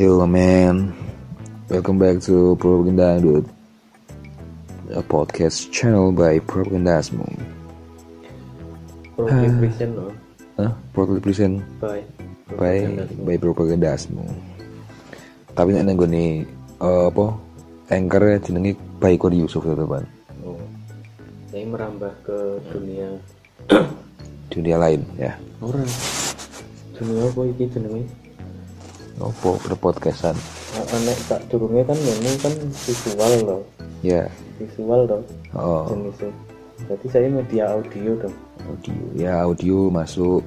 Hello man, welcome back to Propaganda Dude, a podcast channel by Propagandasmo. Prohibition loh. Hah? Propagandasmo Bye. by by Propagandasmo. Tapi nek nenggo nih apa? Anchor jenenge Baiko Yusuf teman Oh. Saya merambah ke dunia dunia lain ya. orang. Dunia apa iki jenenge? Opo berpodcastan nek tak durunge kan memang kan visual loh. ya. Visual loh. Oh, Jenisnya. Berarti saya media audio dong. audio ya audio masuk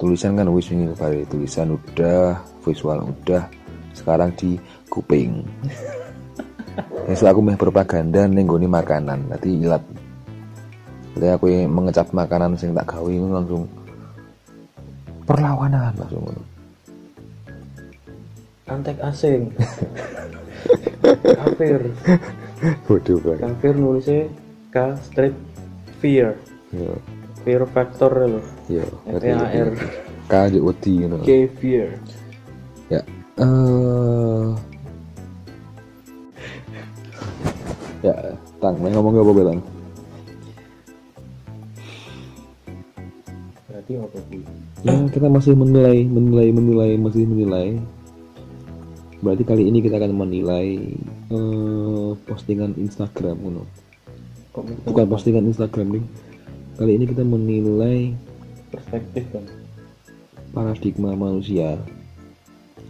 tulisan kan wis ini kali tulisan udah visual udah sekarang di kuping Esok aku meh propaganda ning nggone makanan nanti ilat Jadi aku mengecap makanan sing tak gawe langsung perlawanan langsung ngono. Antek asing. Kafir. Bodoh banget. Kafir nulisnya K strip fear. Yo, Fear factor loh. yo, FAR. K juk wedi ngono. K fear. Ya. Eh Ya, tang, main ngomong apa Bang? Berarti apa? Ya, kita masih menilai, menilai, menilai, masih menilai. Berarti kali ini kita akan menilai eh, postingan Instagram, mikir Bukan postingan Instagram nih. Kali ini kita menilai perspektif kan? paradigma manusia.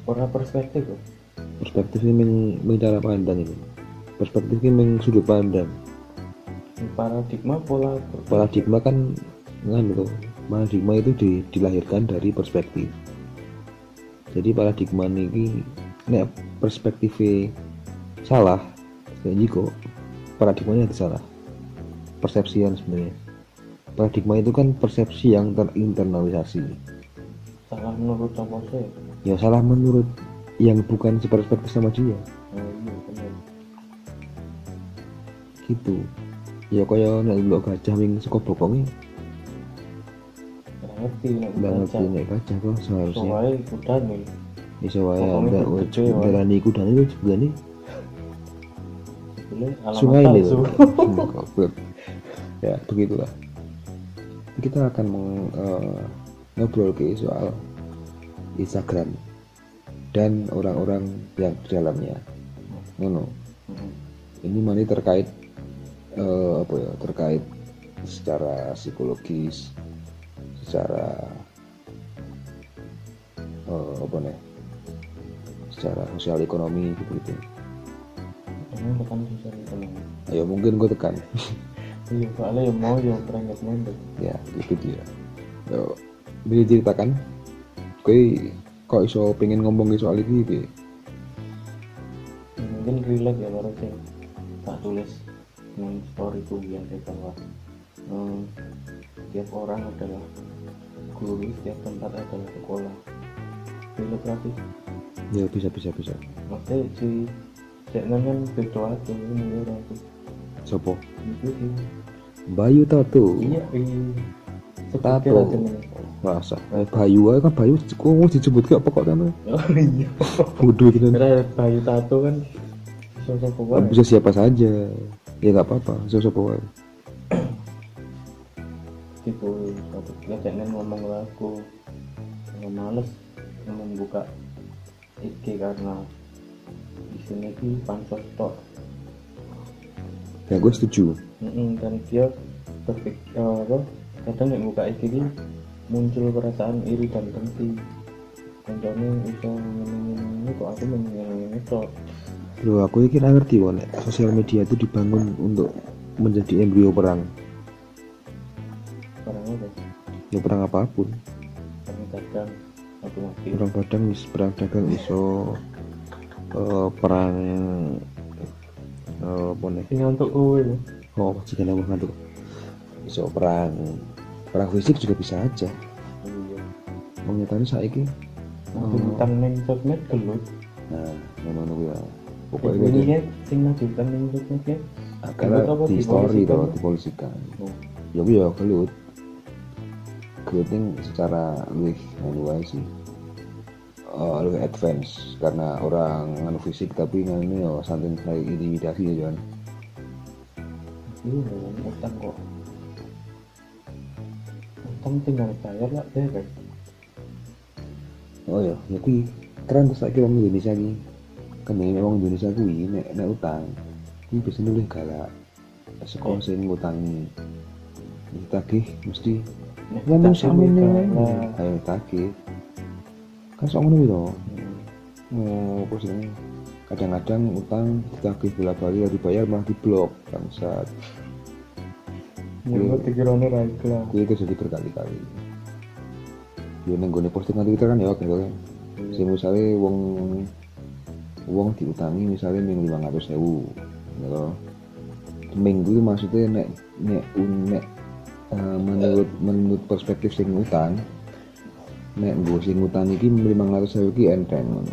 Orang perspektif loh. Perspektifnya meng, meng cara pandang itu. Perspektifnya meng sudut pandang. paradigma pola Paradigma kan nganu tuh. Paradigma itu di, dilahirkan dari perspektif. Jadi paradigma ini nek perspektifnya salah, jadi kok paradigmanya itu salah. Persepsian sebenarnya. Paradigma itu kan persepsi yang terinternalisasi. salah menurut apa sih Ya salah menurut yang bukan seperspektif sama dia. oh, iya benar Gitu. Ya kaya nek delok gajah wing saka bokonge ngerti nek baca ngerti nek gajah kok seharusnya soalnya kuda nih iso wae gede, wae. darani kudane itu sebenarnya alamat sungai nih palsu Goblok. ya begitulah. Kita akan meng- eh, ngobrol ke soal Instagram dan orang-orang yang di dalamnya. Ngono. Hmm. ini mana terkait eh, apa ya terkait secara psikologis secara eh, apa nih secara sosial ekonomi gitu gitu tekan susah teman ayo mungkin gue tekan. Iya soalnya yang mau yang berangkat mondok ya itu dia. Yo bisa ceritakan gue kok iso pengen ngomong soal ini gitu Ya, mungkin relate ya baru sih. Tak tulis. Di story ku yang bawah. Hmm, setiap orang adalah guru setiap tempat adalah sekolah. Lagi ya bisa bisa bisa. Maksudnya si jangan kan beda aja ini aku sopo? Itu sih. Bayu Tato iya iya Tato. Masa? Eh, Bayu aja kan Bayu kok mau disebut kayak apa kok kan oh iya. Bodoh gitu bayu tato kan sosok kuat bisa siapa saja. Ya nggak apa-apa. Sosok wae. Tipe satu ya jangan ngomong lagu nggak males membuka IG karena di sini ki pansos tok. Ya gue setuju. Mm-mm, dan dia berpikir apa kadang yang buka IG ki muncul perasaan iri dan dengki contohnya itu ini kok aku ini tok. Bro, aku yakin ngerti wong nek sosial media itu dibangun untuk menjadi embrio perang. orang apa? Ya perang apa pun. orang dagang aku mati Perang badang wis perang dagang iso eh, perang eh, apa nih? ini untuk kowe. Oh, jika nama ngantuk. Iso perang perang fisik juga bisa aja. iya Mengyatanya saiki Majukan neng sosmed gelut nah kuwi ya. Ini Pokoknya gitu. kan sing majukan neng sosmed Gelut apa di story atau dipolisikan. Oh, Ya ya gelut. Ini secara lebih anu sih. uh, lebih advance karena orang nganu fisik tapi nganu yo santai kayak intimidasi ya Jon iya utang kok. Utang tinggal bayar lah beres oh ya ya kui keren terus lagi orang Indonesia ini. Kan ini orang Indonesia kui nek nek utang ini biasanya lebih galak. Sekolah sing ngutangi. Ditagih mesti ngomong sama ini ayo tagih kan sok ngono lho Hmm. mau apa sih? Kadang-kadang utang ditagih bola balik ya dibayar malah diblok bangsat. Nyebut dikiranya raik lah gue itu jadi berkali-kali. Ya neng gue postingan twitter kan ya oke kan sing misalnya wong wong diutangi misalnya ming lima ratus sewu gitu minggu itu maksudnya nek nek un- eh, menurut menurut perspektif sing utang nek gue sing utang iki lima ratus sewu iki enteng ngono.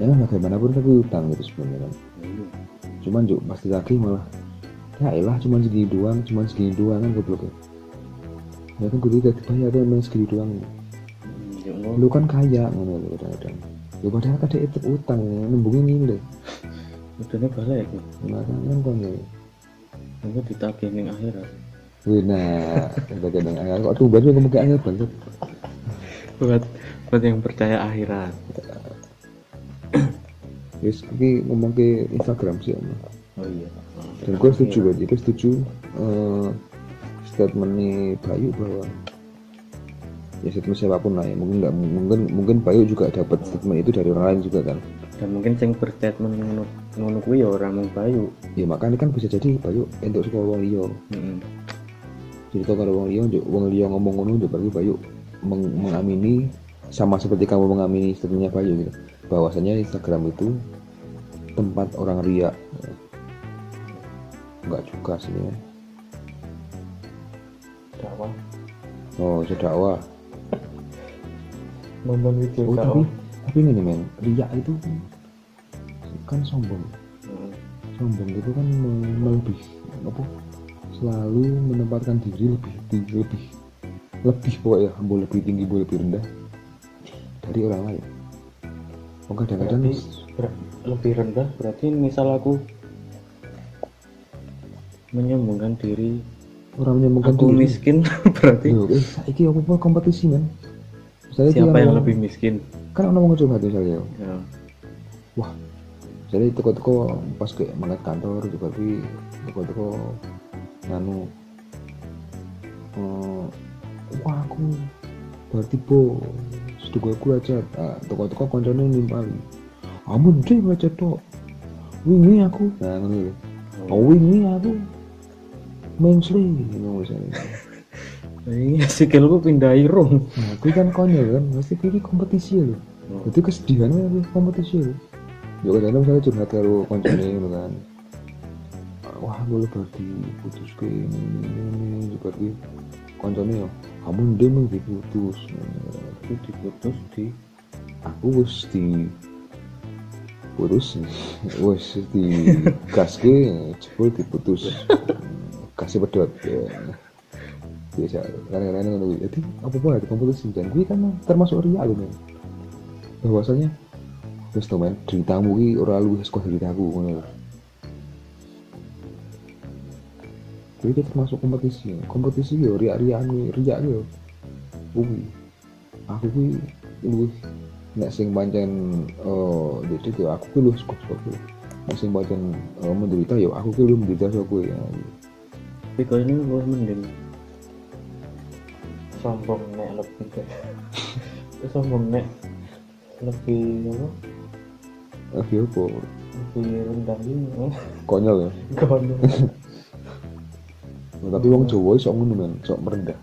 Ya kan bagaimanapun tapi utang gitu sebenarnya kan. Cuman juk pasti lagi malah ya elah cuman segini doang cuman segini doang kan goblok ya. Ya kan gue tidak dibayar tuh emang segini doang. Ya lu kan kaya ngono lho kadang-kadang. Ya padahal kadang itu utang nembungin ini deh Udahnya balik ya nah kan kan konyol Aku ditagih ning akhirat Wih, nah, bagian yang angel kok tuh baju ngomong kayak angel banget. buat buat yang percaya akhirat. Yes, tapi ngomong ke Instagram sih, Om. oh iya. Dan gue setuju banget, gue setuju eh, statementnya Bayu bahwa ya statement siapa pun lah ya. Mungkin nggak mungkin mungkin Bayu juga dapat statement itu dari orang lain juga kan. Dan mungkin sing berstatement ngono ngono kuwi ya orang mung bayu. Ya makanya kan bisa jadi Bayu untuk sekolah wong liya. Jadi tau kalau wong liya wong liya ngomong ngono njuk berarti Bayu meng- mengamini sama seperti kamu mengamini statementnya Bayu gitu. Bahwasanya Instagram itu tempat orang ria enggak juga sih ya. Dakwah. Oh itu dakwah. Nonton video oh tapi tapi ini men. Ria itu kan sombong. Heeh. sombong itu kan me- melebih apa selalu menempatkan diri lebih tinggi lebih lebih pokoknya boleh lebih tinggi boleh lebih rendah dari orang lain. Oh kadang-kadang lebih rendah berarti misal aku menyombongkan diri orang menyembunyikan aku diri. miskin berarti Loh, eh, saiki apa apa kompetisi men. Iki siapa yang orang- lebih miskin? Kan orang mau curhat misalnya. Ya. wah jadi toko-toko pas ke mangkat kantor itu berarti toko-toko nganu eh, wah aku berarti bo setuju aku aja ah, toko-toko koncone nimpali amun deh baca tok. Wingi aku. Nah ngono lho. oh wingi aku. Mengsli ngono misalnya ini. Sikilku pindah irung nah itu kan konyol kan? Pasti pilih kompetisi loh itu kesedihan kan kompetisi loh ya kadang misalnya curhat karo koncone ngono kan wah boleh berarti putus ke ini ini ini seperti koncone ya. Kamu dia mau diputus itu diputus di aku wis di putus wis di gas ke jebul diputus kasih pedot ya. Biasa kadang-kadang ngono jadi apa apa ada kompetisi dan gue kan termasuk ria loh men. Bahwasanya wis to men ceritamu ki ora luwih saka ceritaku ngono jadi itu termasuk kompetisi. Kompetisi yo ria-riaan ria yo. Kuwi aku kuwi luwih nek sing pancen oh jadi yo aku kuwi saka saka kuwi. Nek sing pancen eh, menderita yo aku kuwi luwih menderita saka kuwi. Ya. tapi kalau ini gue mending. Sombong nek lebih sombong nek lebih apa? Lagi apa? lebih rendah ini. Konyol ya. konyol Nah, tapi wong Jawa sok ngono men, sok merendah.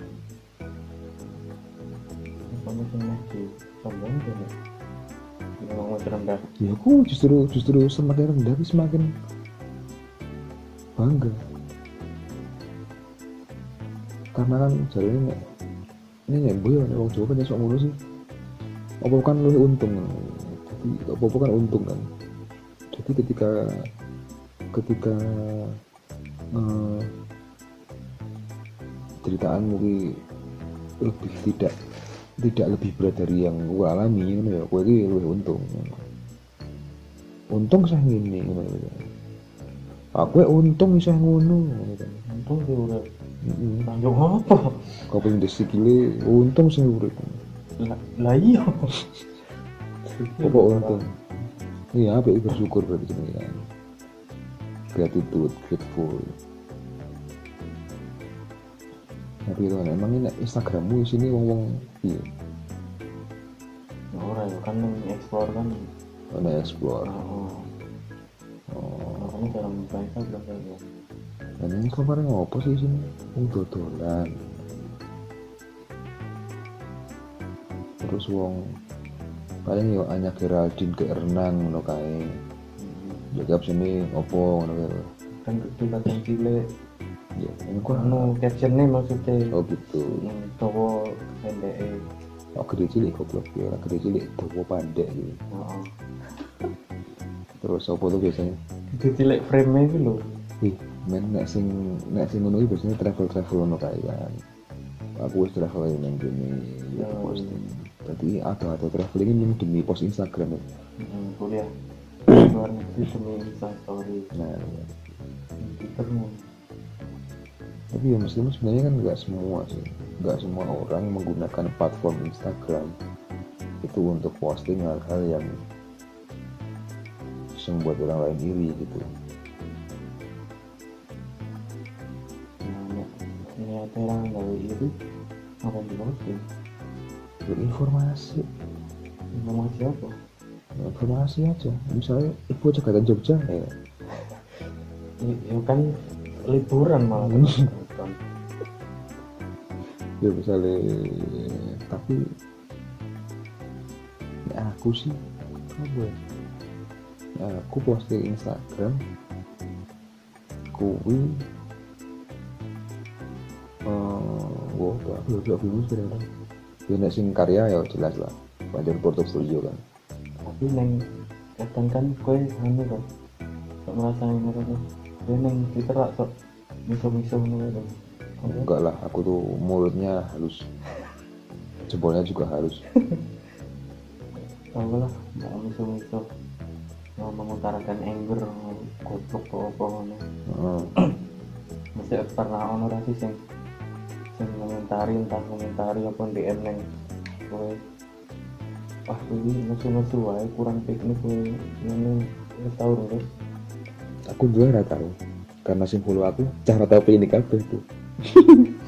kamu sombong rendah Ya aku justru justru semakin rendah tapi semakin bangga. Karena kan jadi ini ini nih boy nek wong Jawa kan ya sok ngono sih. Apa kan lu untung. Jadi apa kan untung kan. Jadi ketika ketika eh, ceritaanmu ki lebih tidak tidak lebih berat dari yang gue alami ya. Gue ini lebih untung. Untung saya ya. Aku ya untung bisa ngono ngono kan untung sih udah lanjut apa? Kau pengen untung sih urip. Lah iya. Pokok untung? Iya apa bersyukur berarti kan gratitude grateful tapi itu kan emang ini Instagrammu sini wong wong iya. Ora ya kan yang explore kan. Mana explore. Oh, oh. Makanya jarang buka Instagram kan ya dan ini kemarin ngopo sih sini? Wong dodolan. Terus wong paling yo Anya Geraldine ke renang ngono kae. Hmm. jaga sini opo ngono kae. Kan di bagian cilik ya ini kok anu captionnya maksudnya oh gitu towo pendek oh gede cilik goblok ya orang gede cilik dawa pandek gitu oh. terus opo tuh biasanya itu cilik frame nya itu loh Wih, men nek sing nek sing ngono biasanya travel travel ngono kae kan. Aku wis traveling nang kene ya Oh, posting. Jadi ada ada traveling ini demi post Instagram ya. hmm, kuliah luar negeri demi Insta story Nah, ya. Twitter mu tapi ya meskipun sebenarnya kan nggak semua sih, nggak semua orang menggunakan platform Instagram itu untuk posting hal-hal yang bisa membuat orang lain iri gitu. nah orang gawe itu apa yang diposting Berinformasi, informasi apa informasi aja. Misalnya ibu Jakarta Jogja ya. ya, ya kan liburan malah kan ya misalnya tapi ya aku sih apa ya Ya, aku posting Instagram kuwi wow aku udah bingung sebenarnya ya nek sing karya ya jelas lah wajar portofolio kan. Tapi neng kadang kan kue anu kan sok merasa yang apa tuh kue neng twitter lah nih kan enggak lah aku tuh mulutnya halus. Jempolnya juga halus. Tau lah mau miso-miso mau mengutarakan anger mau goblok atau apa ngono. Heeh. mesti pernah ono rasi sing sing komentari entah komentari apa DM neng kue wah ini musuh-musuh wae kurang piknik kue ini wis tau terus. Aku juga nggak tahu karena sing follow aku cara tahu ini kabeh tuh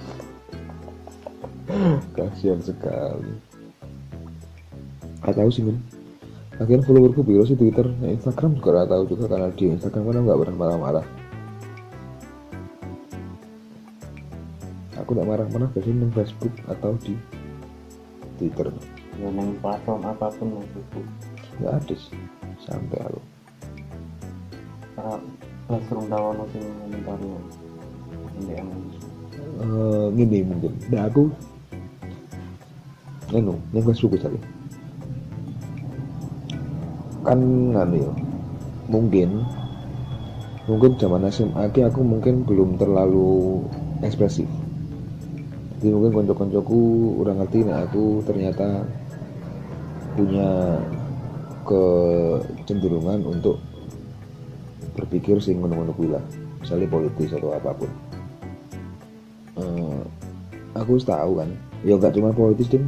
kasihan sekali. Nggak tahu sih men akhirnya followerku biru sih twitter nah, instagram juga nggak tahu juga karena di instagram kan aku nggak pernah marah-marah. Aku nggak marah-marah biasanya di facebook atau di twitter? Ya neng platform apa pun maksudku. Nggak ada sih sampai aku langsung tahu ono sing komentari DM Eh, mungkin nah aku anu yang facebook tadi kan anu ya mungkin mungkin zaman SMA ki aku mungkin belum terlalu ekspresif. Jadi mungkin konco-koncoku udah ngerti nah aku ternyata punya kecenderungan untuk berpikir sing ngono-ngono lah. Misalnya politis atau apa pun. Eh, aku tahu kan ya nggak cuma politis ding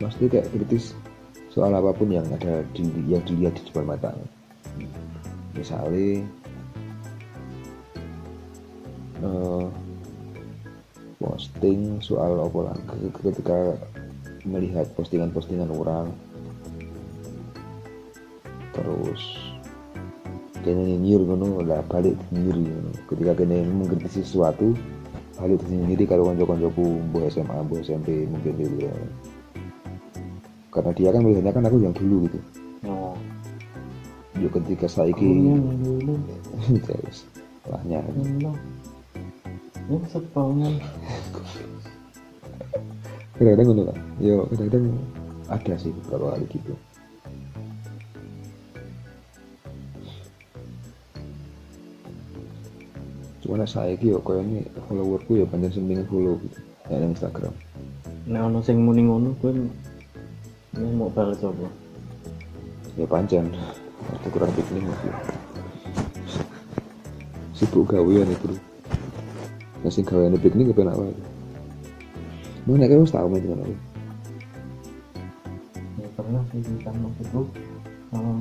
pasti kayak kritis soal apa pun yang ada di yang dilihat di depan mata. Misalnya eh, posting soal apa ketika melihat postingan-postingan orang. Terus kayaknya nyinyir ngono lah balik nyinyir ngono. Ketika kena mengkritisi sesuatu balik sendiri kalau konco-koncoku bu SMA bu SMP mungkin dulu ya. karena dia kan melihatnya kan aku yang dulu gitu. Oh. Yo ketika saiki terus lahnya ini ini sepangan kadang-kadang ngono lah. Yo kadang-kadang ada sih beberapa kali gitu cuman saya yo koyo ini followerku ya panjang sembing follow gitu ya di Instagram. Nek ono sing muni ngono kowe ini mau balas apa? Ya pancen waktu kurang piknik lagi sibuk gawean itu nah sing gawean piknik kepenak wae Mau nek wis tau main dengan aku. ya pernah sih di sana itu eh,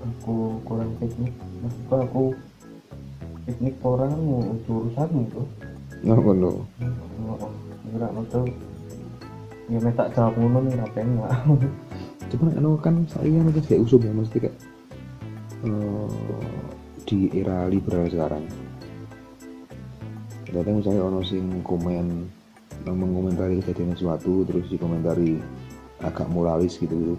aku kurang piknik. Maksudku aku piknik orang mau urusan itu Nah, ngono. Kira itu ya mek tak jawab ngono nih ra penak. Cuman anu kan saya kan kayak usum ya mesti kayak eh, di era liberal sekarang. Kadang misalnya ono sing komen mengomentari kejadian sesuatu terus dikomentari agak moralis gitu gitu.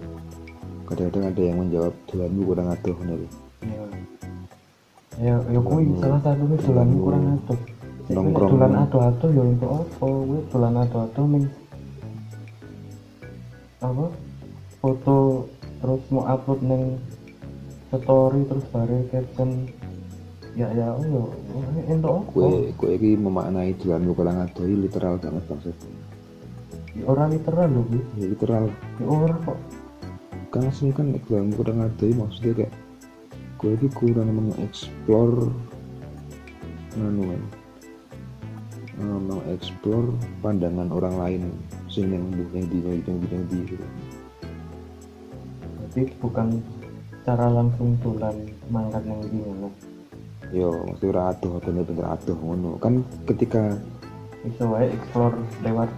Kadang-kadang ada yang menjawab dolanmu kurang lho. Ya. Ya, ya kuwi salah satunya dolan kurang atuh. Nongkrong. Dolan atuh-atuh ya untuk apa? Kuwi dolan atuh-atuh ning apa? Foto terus mau upload ning story terus bare caption ya ya oh yo entuk? Kue kue iki memaknai dolanmu kurang ini literal banget maksud. Ya, ora literal lho kuwi. Ya literal. Ya ora kok. kan asli kan dolanmu kurang ini maksudnya kayak gue ini kurang mengeksplor anu eh, mengeksplor pandangan orang lain sing yang yang di yang di yang di. Jadi bukan cara langsung dolan mangkat yang di ngono. yo maksudnya ora adoh bener-bener adoh ngono kan ketika Iso wae explore lewat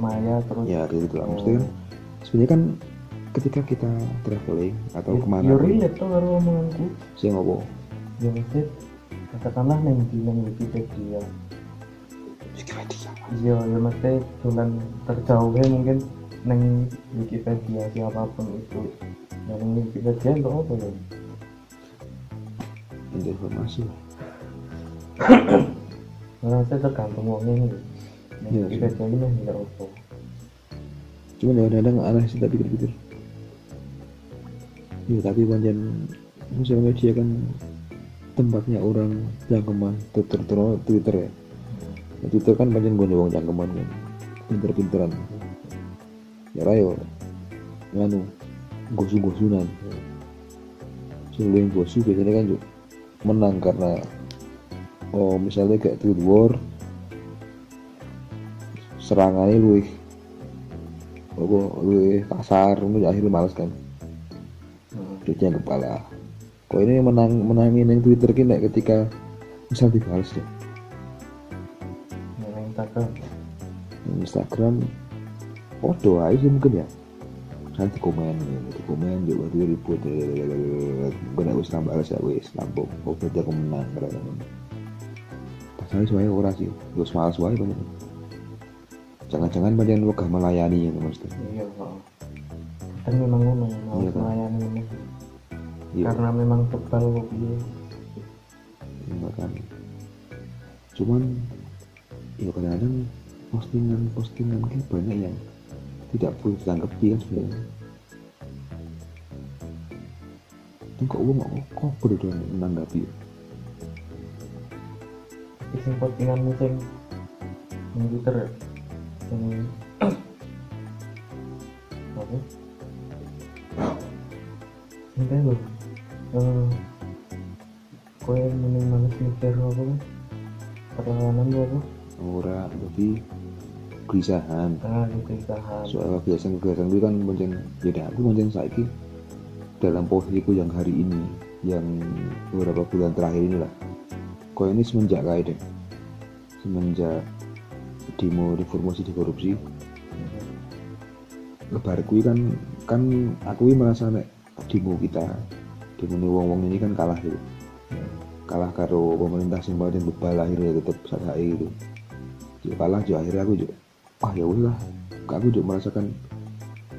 maya terus ya gitu lah maksudnya kan sebenarnya kan ketika kita traveling atau ke mana Yo pun relate tuh karo omonganku. sih ngopo Ya mesti katakanlah neng di neng Wikipedia. Iya, ya mesti dolan terjauhnya mungkin neng Wikipedia siapa pun itu. Ya neng Wikipedia untuk apa ya? Ini informasi lah Nah, saya tergantung uangnya ini. Neng Iya, Wikipedia ini enggak apa. cuman kadang-kadang aneh sih tak pikir-pikir ya tapi panjang sosial media kan tempatnya orang jangkeman Twitter terutama Twitter ya. Nah, Twitter kan panjang gue wong jangkeman kan pinter-pinteran. Ya rayo. Nganu gosu-gosunan. Sebelum yang gosu biasanya kan juga menang karena oh misalnya kayak tweet war serangannya luwih apa luwih kasar itu akhirnya males kan Cucian kepala. Kok ini menang menangin yang twitter kini ketika misal dibalas deh Ya? Neng Instagram. Yang instagram oh doa sih mungkin ya. Nanti komen di komen juga dia ribut mungkin aku serang balas ya wis lampung. Oh berarti aku menang karena pasalnya semuanya orang sih. Gue malas wae banyak jangan-jangan banyak wegah melayani ya mas Iya, kok. Kan memang ngono, Iya, melayani. Iya Karena memang tebal kok piye. Iya kan cuman ya kadang-kadang postingan-postingan kayak banyak yang tidak perlu ditanggapi kan sebenarnya itu kok uang kok kok perlu menanggapi Iki sing postinganmu sing ning Twitter ya. Sing apa? Enggak lho. Eh kowe mending males mikir apa kan? Perlawanan lu apa? ora jadi gelisahan Ah, tahan. soal kebiasaan-kebiasaan itu kan pancen ya dah, aku pancen saiki dalam posisiku yang hari ini yang beberapa bulan terakhir ini lah kok ini semenjak kayak deh semenjak demo reformasi di korupsi lebar kui kan kan aku merasa nek demo kita demo nih wong wong ini kan kalah gitu kalah karo pemerintah sing paling bebal akhirnya tetap saat gitu ya kalah juga akhirnya aku juga wah ya udah aku juga merasakan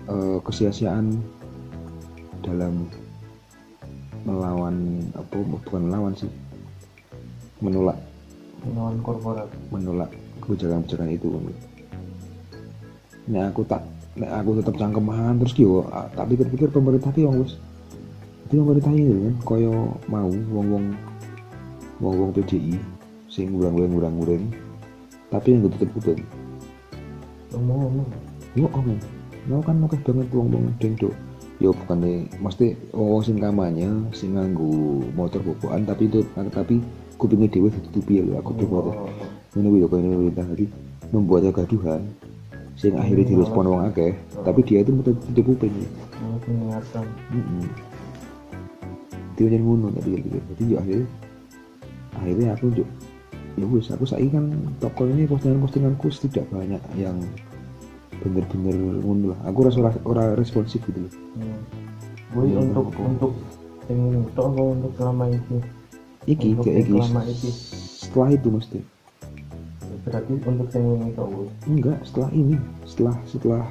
eh, kesia-siaan dalam melawan apa bukan melawan sih menolak. Melawan korporat. menolak kebijakan-kebijakan itu. Nek aku tak nek aku tetap cangkemahan terus yo ah, tak pikir-pikir pemerintah ki wong wis itu pemerintah ini kan? Koyo mau wong-wong wong-wong PDI sing ngurang-ngurang ngurang-ngurang tapi yang tutup tutup Ngomong ngomong. yo omong mau kan akeh banget wong-wong ding do yo bukan deh mesti wong sing kampanye sing nganggo motor bobokan tapi itu tapi kupingnya dewe ditutupi lho aku bermotor Oh, ini kuwi lho kaya pemerintah tadi. Membuat kegaduhan sing akhirnya direspon wong akeh tapi dia itu menutup kuping. Oh, mengingatkan. Dia jadi ngono tadi gitu. Jadi yo akhirnya akhirnya aku juk ya wis aku saiki kan toko ini postingan-postinganku tidak banyak yang bener-bener ngono lah. Aku rasa ora, ora responsif gitu loh. Hmm. Woi Iya, untuk apa? untuk yang ini tok apa untuk selama ini Iki Untuk kayak iki. selama iki. Setelah itu mesti. berarti untuk yang ini woi. Enggak, setelah ini, setelah setelah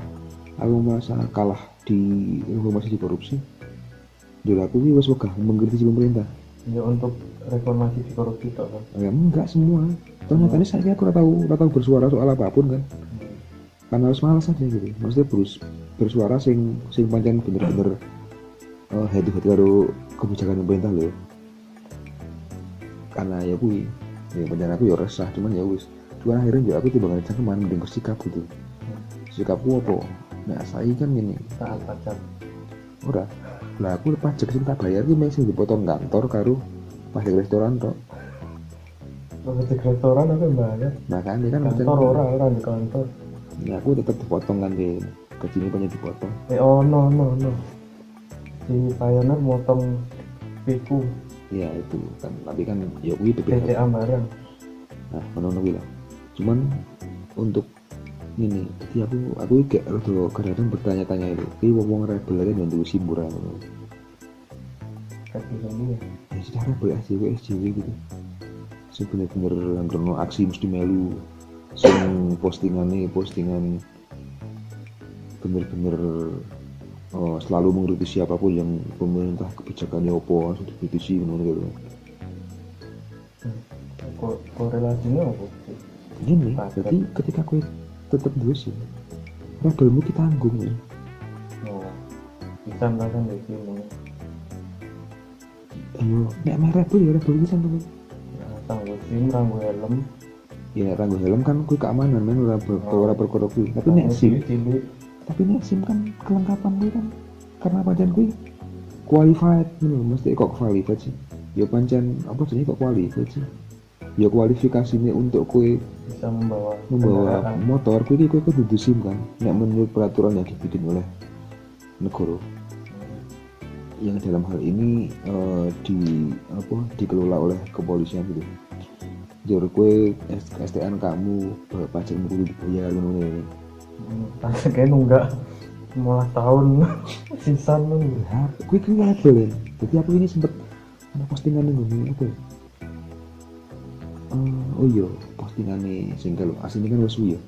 aku merasa kalah di reformasi di korupsi. Jadi aku ini wis wegah mengkritisi pemerintah. ya untuk reformasi di korupsi tok kan Ya enggak semua. Toh nyatanya saya aku ora tahu. Ora tahu bersuara soal apa pun kan. Hmm. karena harus malas aja gitu. Maksudnya berus, bersuara sing sing pancen bener-bener uh, head to head karo kebijakan pemerintah loh karena ya kui ya pancen aku ya resah cuman ya wis. Cuman akhirnya juga aku tiba kali cangkeman mending bersikap gitu. Sikapku apa? Nah saya kan gini. Saat pajak ora lah aku pajak sing tak bayar ki sing dipotong kantor karo pajak restoran tok. Pajak restoran apa yang bayar? Makanya kan kantor orang orang di kantor. Ya aku tetap dipotong kan di gajinya banyak dipotong. Eh oh no no no. Si Pioneer motong piku. Ya itu kan. Tapi kan ya kui PPH TCA bareng nah menurut gue lah. Cuman untuk ini jadi aku aku kayak rada kadang bertanya-tanya itu. Ini wong wong rebel aja dan dulu simbura kaki sendiri ya sudah rebel SJW SJW gitu. Sing bener-bener langgrono aksi mesti melu. Sing postingannya postingan bener-bener oh, selalu mengkritisi siapa pun yang pemerintah kebijakannya opo langsung dikritisi ngono gitu. Ko korelasinya apa sih ini Paket. jadi ketika kue tetap dulu sih. Rebelmu kita tanggung ya. Oh bisa kan di sini. Ayo nek meh rebel ya rebel bisa tuh ya tangguh sim ranggu helm. Ya ranggo helm kan kue keamanan men ora ber, Oh. ora kuwi. Tapi nek sim tapi nek sim kan kelengkapan gue kan. Karena pancen gue qualified nih mesti kok qualified sih. Ya pancen apa sih kok qualified sih ya kualifikasinya untuk kue bisa membawa membawa kendaraan. motor kue kue kue kudu sim kan nek menurut peraturan yang dibikin oleh negara yang dalam hal ini eh, di apa dikelola oleh kepolisian gitu jor kue STN kamu pajakmu kudu dibayar ngono ngene. Hmm, tapi kayak nunggak malah tahun sisan lu Nah, gue kan label ya. Jadi aku ini sempet ada postingan nih gue apa ya? Eh, oh iya, postingan nih sing kalau aslinya kan wes ya.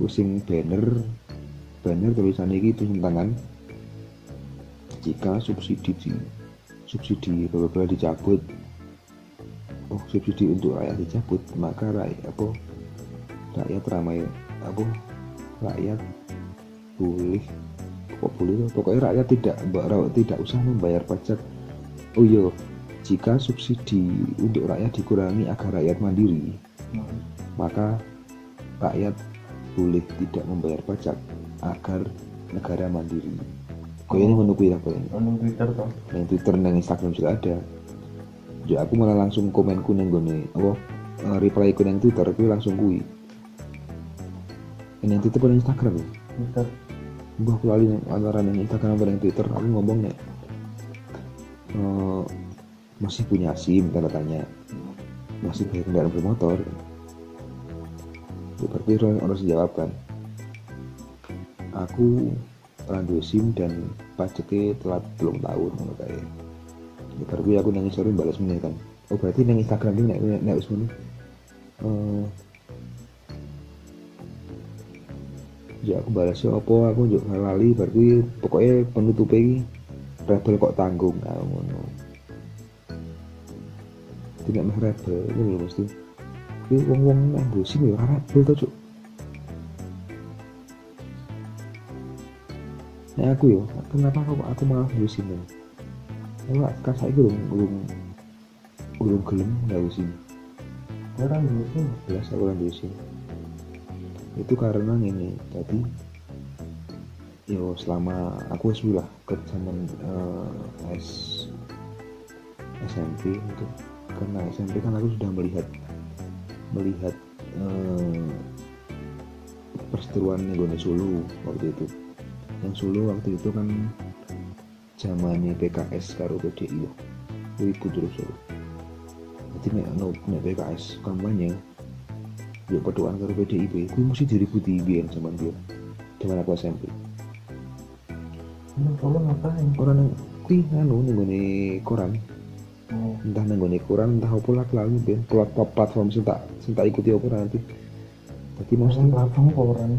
Wes banner, banner tulisannya gitu tangan. Jika subsidi di subsidi beberapa dicabut, oh subsidi untuk rakyat dicabut, maka rakyat apa rakyat ramai apa rakyat boleh kok boleh pokoknya rakyat tidak tidak usah membayar pajak oh iya jika subsidi untuk rakyat dikurangi agar rakyat mandiri maka rakyat boleh tidak membayar pajak agar negara mandiri. Kok ini ngono kuwi apa ini? Nang Twitter toh nang Twitter nang Instagram juga ada. Ya aku malah langsung komenku nang gone apa? Eh, reply ku nang Twitter kuwi langsung ini yang Twitter pada Instagram ya? Twitter. Mbah aku lali antara yang Instagram dan Twitter aku ngomong nih eh, masih punya SIM tanda tanya masih punya kendaraan bermotor. Berarti orang harus dijawab kan aku randu SIM dan pajaknya telat belum tahun ngono kayak ya, aku nangis sorry balas meneh kan. Oh berarti nang Instagram ini nek nek wis ngono ya aku balasnya apa? Aku juga lali berarti pokoknya penutup ini rebel kok tanggung ngono tidak mah rebel itu loh mesti ini wong wong yang bosin ya rebel tau cuk. Nah aku yo kenapa aku aku malah bosin ya Kalau kan saya belum belum belum gelem bosin gue orang dulu jelas aku orang bosin itu karena ini tadi yo selama aku sudah ke zaman uh, S SMP itu karena SMP kan aku sudah melihat melihat uh, perseteruan nih Solo waktu itu. Yang Solo waktu itu kan zamannya PKS karo PDI loh. Itu terus Solo jadi nek no, nek PKS kampanye ya pedoan karo PDIP gue mesti diributi biar zaman dia zaman aku SMP Ini kamu ngapain? orang yang kui anu nenggone koran Oh, entah nenggone koran entah apa lah lalu ben platform platform sing tak sing tak ikuti apa nanti jadi Masa maksudnya platform koran.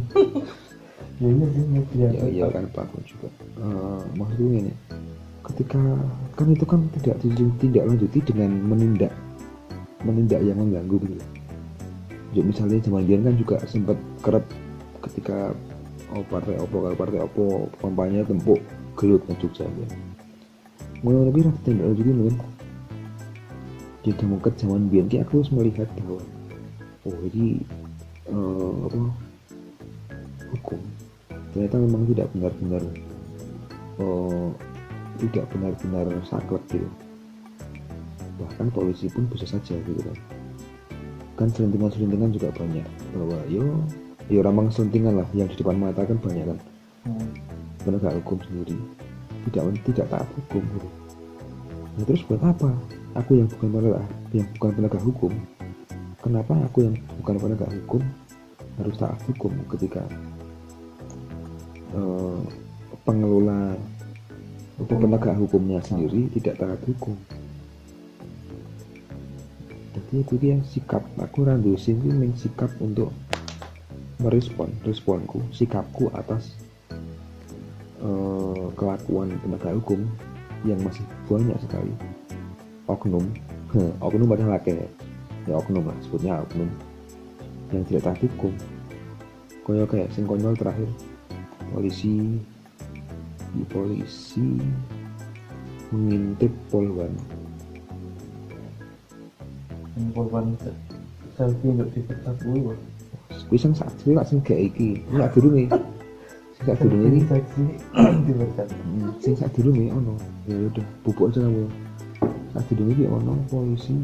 ya iya sih media. ya iya kan platform juga Eh, maksudnya ini ketika kan itu kan tidak tidak lanjuti dengan menindak menindak yang mengganggu gitu. Jadi misalnya zaman dia kan juga sempat kerap ketika oh partai opo kalau partai opo kampanye tempuk gelut ke Jogja ya. Mulai lebih lah tindak lanjut ini kan. Di demokat zaman biar aku harus melihat bahwa oh ini eh, apa hukum. Ternyata memang tidak benar-benar eh, tidak benar-benar saklek gitu. Bahkan polisi pun bisa saja gitu kan. Kan selentingan-selentingan juga banyak bahwa yo yo ramang selentingan lah yang di depan mata kan banyak kan. Hmm. penegak hukum sendiri. Tidak tidak taat hukum gitu. Nah, terus buat apa aku yang bukan penegak yang bukan penegak hukum. Kenapa aku yang bukan penegak hukum harus taat hukum ketika eh, pengelola atau penegak hukumnya sendiri tidak taat hukum? Jadi itu dia sikap aku randu sini main sikap untuk merespon responku sikapku atas eh, kelakuan penegak hukum yang masih banyak sekali oknum. Oknum padahal laki. Ya oknum lah sebutnya oknum. Yang tidak taat hukum. Koyo kayak sing konyol terakhir. Polisi. Di polisi mengintip polwan. Se- selfie untuk dipecat gue. kuwi sing sak kuwi lak sing gak iki. Sak durunge. Sing sak durunge iki. Hmm, sing sak durunge ono. Ya udah bubuk aja kamu sak durunge iki ono polisi.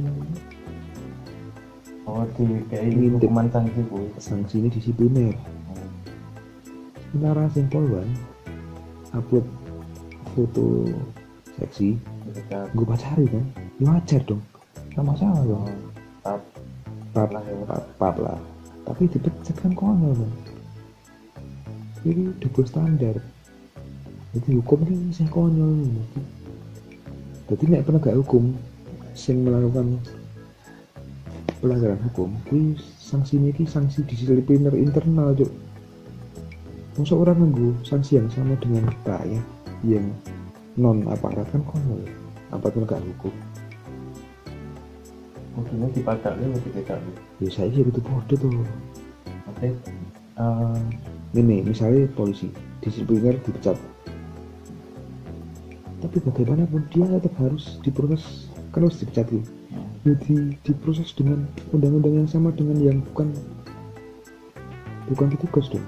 Oh di kayak hukuman sanksi gue. sanksi ini disipliner. Sementara sing polwan upload foto seksi. Gue pacari kan ya wajar dong. Gak masalah dong Oh, Tap. pap. Lah ya. pap, pap lah. Tapi dipecat kan konyol dong ini double standar jadi hukum ini saya konyol nih jadi nek penegak hukum sing melakukan pelanggaran hukum kuwi sanksi ini sanksi disipliner internal cuk masa orang nunggu sanksi yang sama dengan rakyat yang non aparat kan konyol apa penegak hukum Mungkin dipadak lu dipecat lu. ya saya sih betul bodoh tuh Oke. Eh, ini misalnya polisi disipliner dipecat tapi bagaimanapun dia tetap harus diproses kan harus dipecat tuh ya di, diproses dengan undang-undang yang sama dengan yang bukan bukan petugas dong.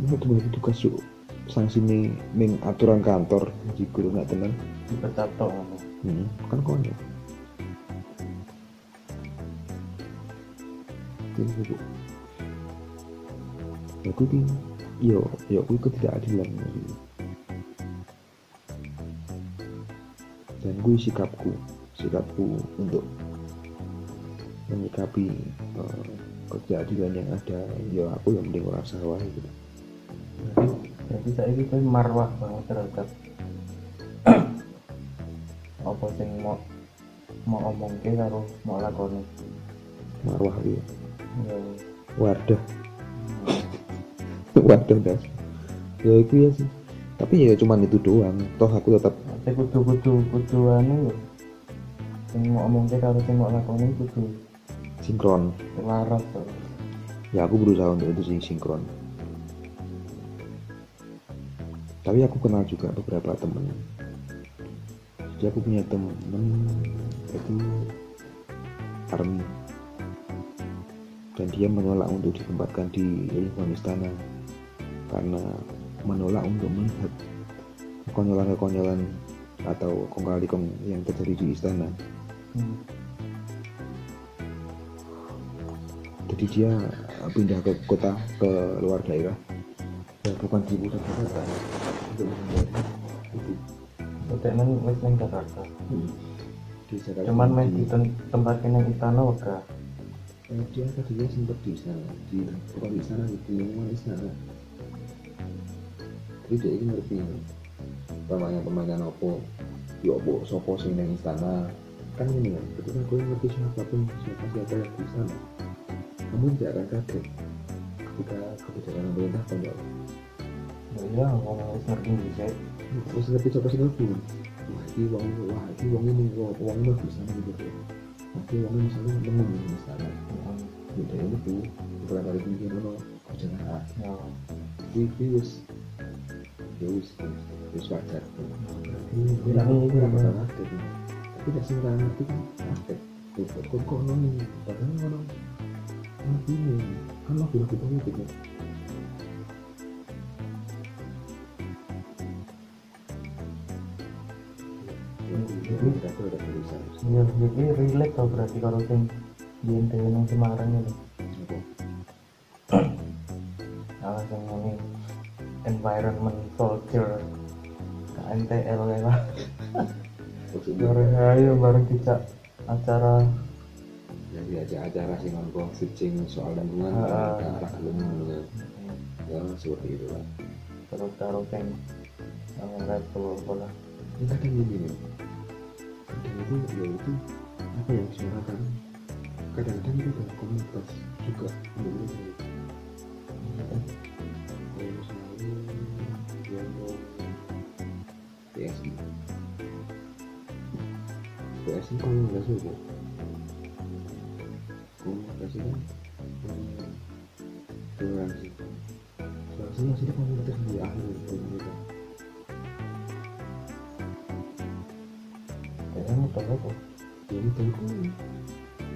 Masa cuma petugas tuh sanksi nih ming aturan kantor di guru nggak tenang. Dipecat toh hmm, kan konyol jadi itu ya aku ki yo yo aku ketidakadilan gitu. Dan gue sikapku sikapku untuk menyikapi eh, ketidakadilan yang ada. Ya aku yang mending ora sawah gitu. Jadi saya itu marwah banget terhadap apa sing mau mau omong ke karo mau lakoni. marwah gitu Ya, wadah wadah das ya itu ya sih. Tapi ya cuman itu doang. Toh aku tetap saya kudu kudu kudu anu lho. Sing mau ke karo sing mau lakoni kudu sinkron selaras tuh. ya aku berusaha untuk itu sih sinkron tapi aku kenal juga beberapa temen jadi aku punya temen itu army dan dia menolak untuk ditempatkan di lingkungan istana karena menolak untuk melihat kekonyolan-kekonyolan atau kong kali kong yang terjadi di istana. Hmm. jadi dia pindah ke kota ke luar daerah. Ya bukan di pusat Jakarta. Untuk menghindari itu udah nang wis nang Jakarta di Jakarta cuman main di, di tem- tempat yang istana udah eh, dia tadinya sempat di istana di bukan di istana di lingkungan istana. Jadi dia ini ngerti pemainnya opo ya opo sopo sing nang istana? Kan ini kan ketika gue ngerti siapa pun siapa siapa yang di istana namun tidak akan kaget. Ketika kebijakan pemerintah konyol ya iya ngomong ngerti bisa. Terus ngerti siapa sih ngerti wah ini uang wah ini uang ini uang uang ini bisa gitu. Wah ini uangnya misalnya nemu di istana beda ini tuh beberapa kali ono kebijakan A ya. Jadi ini wis ya wis wis wajar nggak bakal kaget tapi tidak nggak ngerti kan? Kaget tuh kok kok ono ini. Padahal ono ono ini kan ya Ini tidak ada tulisan. iya jadi relate tau berarti kalau sing di nang Semarang itu. Kalau sing ini environment Ya lah bareng ayo bareng dijak acara. Jadi aja acara sih nongkrong searching soal lingkungan ke arah lingkungan ya. Seperti itu lah terus karo sing yang rapper apa lah ini kadang gini nih kadang itu ya itu apa yang disuarakan kadang-kadang itu komunitas juga untuk Kalau nggak suka komunitas itu kan eh, toleransi toleransi maksudnya komunitas di akhir kayaknya motor apa ya itu itu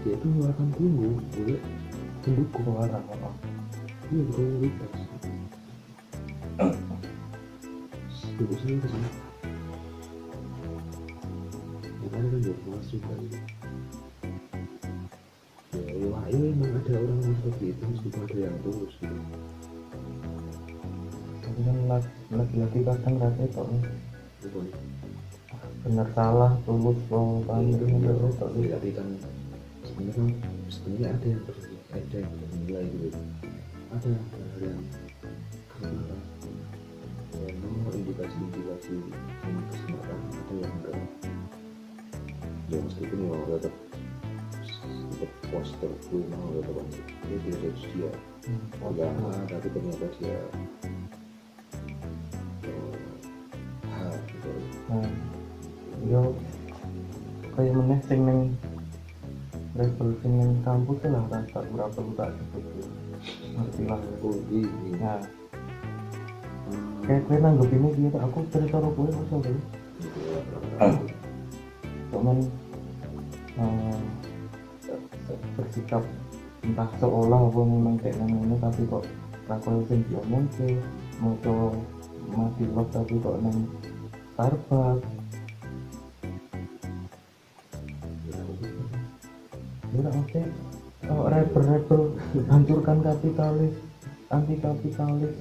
dia itu mengeluarkan tunggu boleh pendukung suara apa iya komunitas tunggu saya ke kan ya wah, ya emang ada orang yang seperti itu meskipun ada yang tulus gitu. Tapi kan lagi- lagi-lagi kadang rasanya kok bener salah tulus mau Kan kami itu bener enggak itu tapi kan sebenarnya kan sebenarnya ada yang ada yang bernilai gitu. Ada hal yang memang indikasi-indikasi ya meskipun ya tetap tetap poster gue mau tetap aja dia dia. Dari dia ulama tapi ternyata dia eh, H gitu. Nah yo kayak meneh sing neng level sing neng kampus lah rasa berapa lu tak sebut ngerti lah. Oh ini nah kayak kue nanggep ini dia aku cerita kue masa kue cuman eh, bersikap entah seolah apa memang kayak namanya tapi kok aku sing diomong ke mau mati love tapi kok nang Starbucks. Ya oke. Kalau rapper-rapper hancurkan kapitalis anti kapitalis.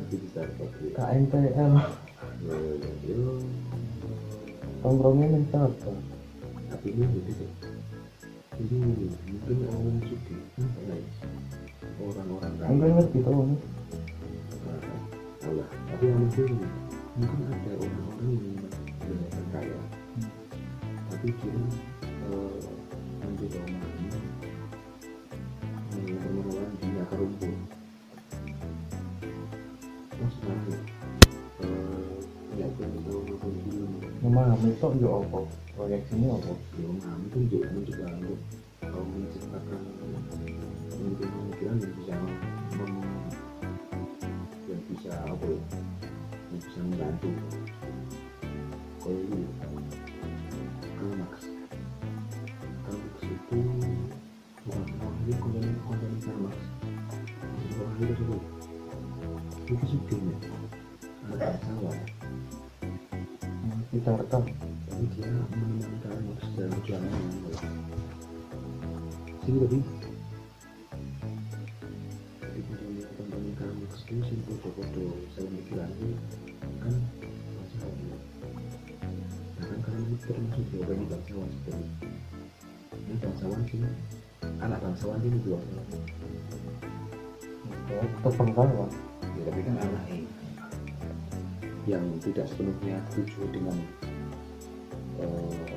KNTL Yo, tongkrongnya nang Starbucks tapi ini jadi jadi mungkin orang suki guys orang-orang enggak kaya ngerti tau nih Nah, Allah tapi yang mungkin mungkin ada orang-orang yang memang benar kaya. Tapi dia eh, memahami permohonan di akar rumput. Terus nanti eh, ya tahu memahami itu ya apa proyek sini apa kan juga mencoba untuk eh, menciptakan pemikiran-pemikiran yang bisa mem- yang bisa apa ya yang bisa membantu sini tapi jadi pada teman-teman Karl Marx itu sih foto-foto saya mikiran itu kan bangsawan ya nah kan Marx termasuk ini bangsawan seperti ini bangsawan sih anak bangsawan ini dua. Ya, tetap bangsawan? Ya tapi kan anak ini. Yang tidak sepenuhnya setuju dengan eh,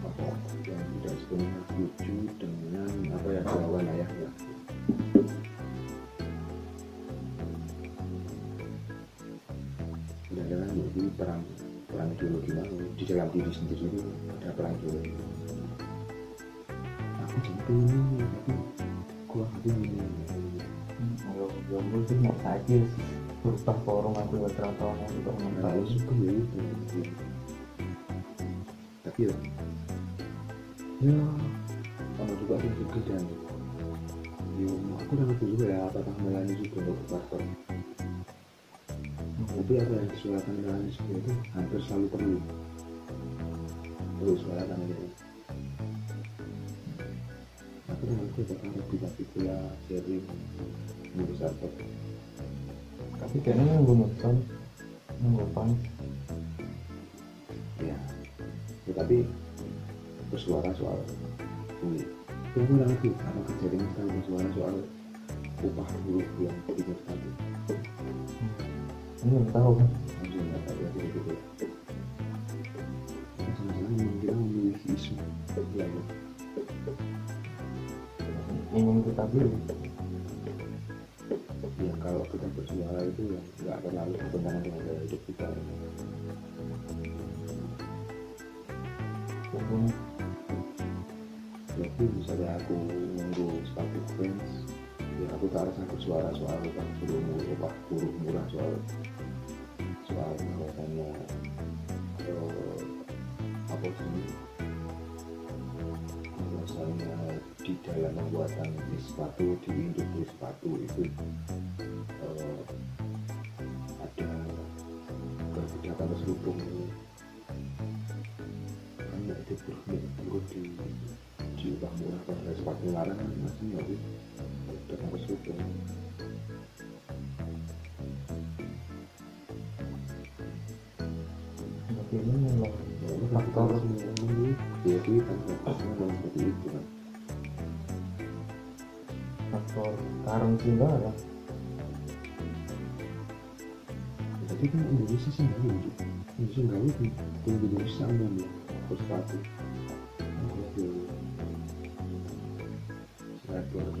apa yang tidak sepenuhnya setuju dengan apa yang dilakukan ayahnya kadang-kadang jadi perang perang ideologi mau di dalam diri sendiri itu ada perang ideologi aku jadi ini tapi gua ini mungkin mau saja berubah forum aku buat Nah, ya itu. Tapi ya, ya, sama juga ada juga dan ya, aku udah ngerti juga ya apakah Melani juga untuk faktor. Tapi apa yang disuarakan Melani juga itu hampir selalu perlu. Perlu suarakan itu. Aku udah ngerti apakah lebih tapi pula sharing ngurus apa. tapi kayaknya nunggu nonton nunggu pan ya tetapi bersuara soal ini itu aku ngerti apa kejadian kita bersuara soal upah buruh yang tiga satu ini nggak tahu. Kan langsung nggak tahu ya gitu kita sama-sama memang kita memiliki isu. Yang ingin kita beli. Yang kalau kita bersuara itu yang nggak terlalu bertentangan dengan gaya hidup kita bersuara soal upah buruh murah buruh murah soal soal bahwasannya eh, apa sih? Bahwasannya di dalam pembuatan sepatu di industri menunggu ya kita faktornya memang seperti itu kan faktor currency lah lah tapi kan Indonesia lucu Indonesia nggak lucu kalau di Indonesia ya itu seratus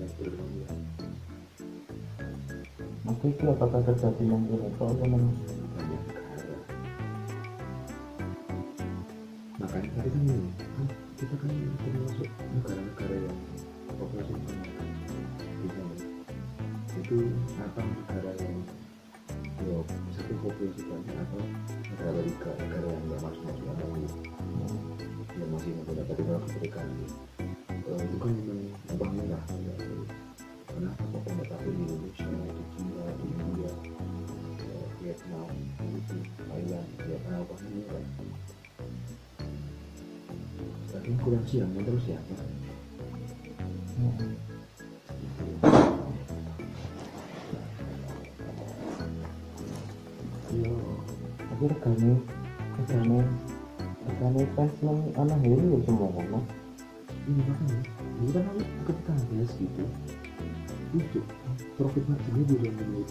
meter ya mungkin itu apakah terjadi itu apa memang tadi kan ini kan kita kan termasuk negara-negara yang populasi Bisa, itu apa negara yang ya satu populasi banyak atau negara negara yang nggak masuk masuk yang masih menggunakan kemerdekaan siang terus ya. Hmm. Iya. regane regane regane fans nang anak ini ya semua kan ini makanya ini kan aku ketika bahas gitu lucu profit marginnya di dalam menurut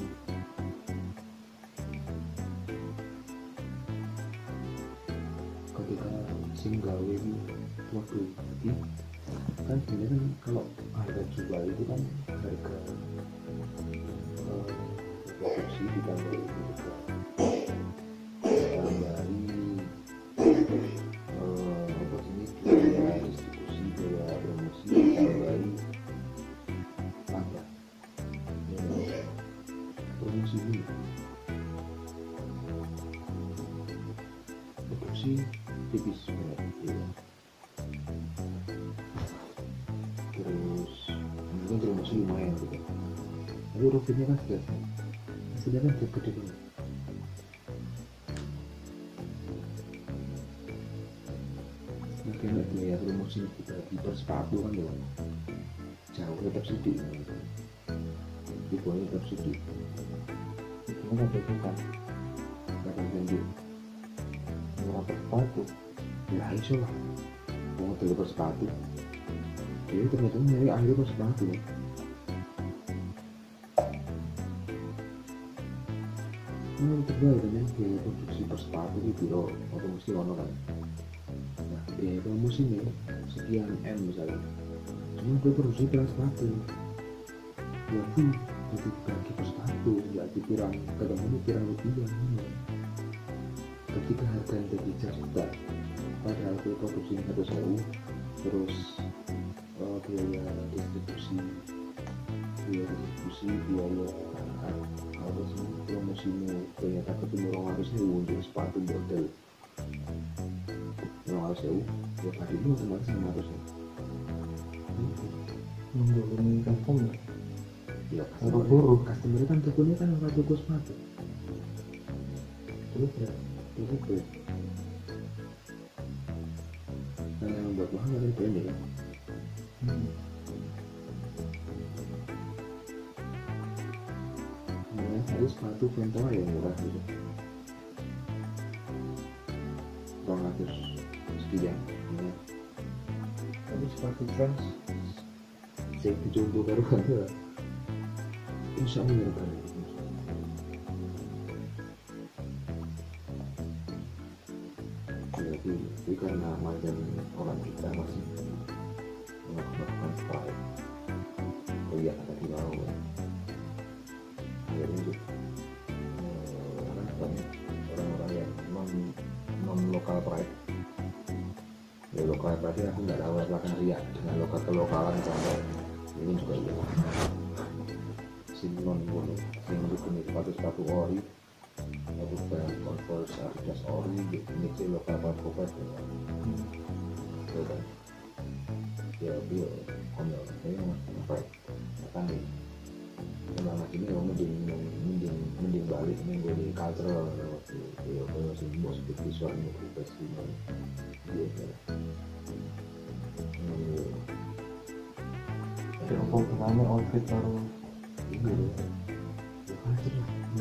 kan sebenarnya kan kalau rutinnya kan jelas hasilnya kan gede banget. Mungkin nggak biaya promosi bagi per sepatu kan loh jauh tetap sedikit di bawah tetap sedikit itu kan bukan kadang janji murah sepatu. Ya iso lah mau beli sepatu. Jadi ternyata nyari ahli sepatu Ini produksi per sepatu di biro atau mesti ono kan? Nah, biaya nih, sekian M misalnya. Cuma gue produksi per sepatu Berarti jadi bagi per sepatu, nggak dikirang, kadang ini kirang rupiah ini. Ketika harga yang jadi juta padahal gue produksi satu sewu terus uh, biaya distribusi biaya distribusi biaya apa sih promosimu ternyata ketemu orang harus sewu untuk sepatu model orang harus ya tadi lu otomatis sama harus menggulungi customer ya Buru-buru. customer kan tokonya kan orang toko sepatu terus ya terus ya nah yang membuat mahal adalah branding kan hmm. Sepatu Ventura yang murah gitu. Bang ratus sekian. Ya. tapi sepatu trans Saya dicontoh baru ada. Ya Bang. Jadi, karena macam orang kita masih melakukan pride aku nggak tahu belakang ria dengan lokal kelokalan sampai ini juga iya. Simon Bono yang dukung sepatu sepatu ori. Aku brand converse Adidas ori gitu. Ini sih lokal pride ya ya kan. Ya dia konyol. Kayaknya mas pride kan nih? Selama ini ya mending mending mending balik minggu di cultural. Waktu ya kalau sih bos seperti kita sih dia ya apa gunanya outfit baru iya ya.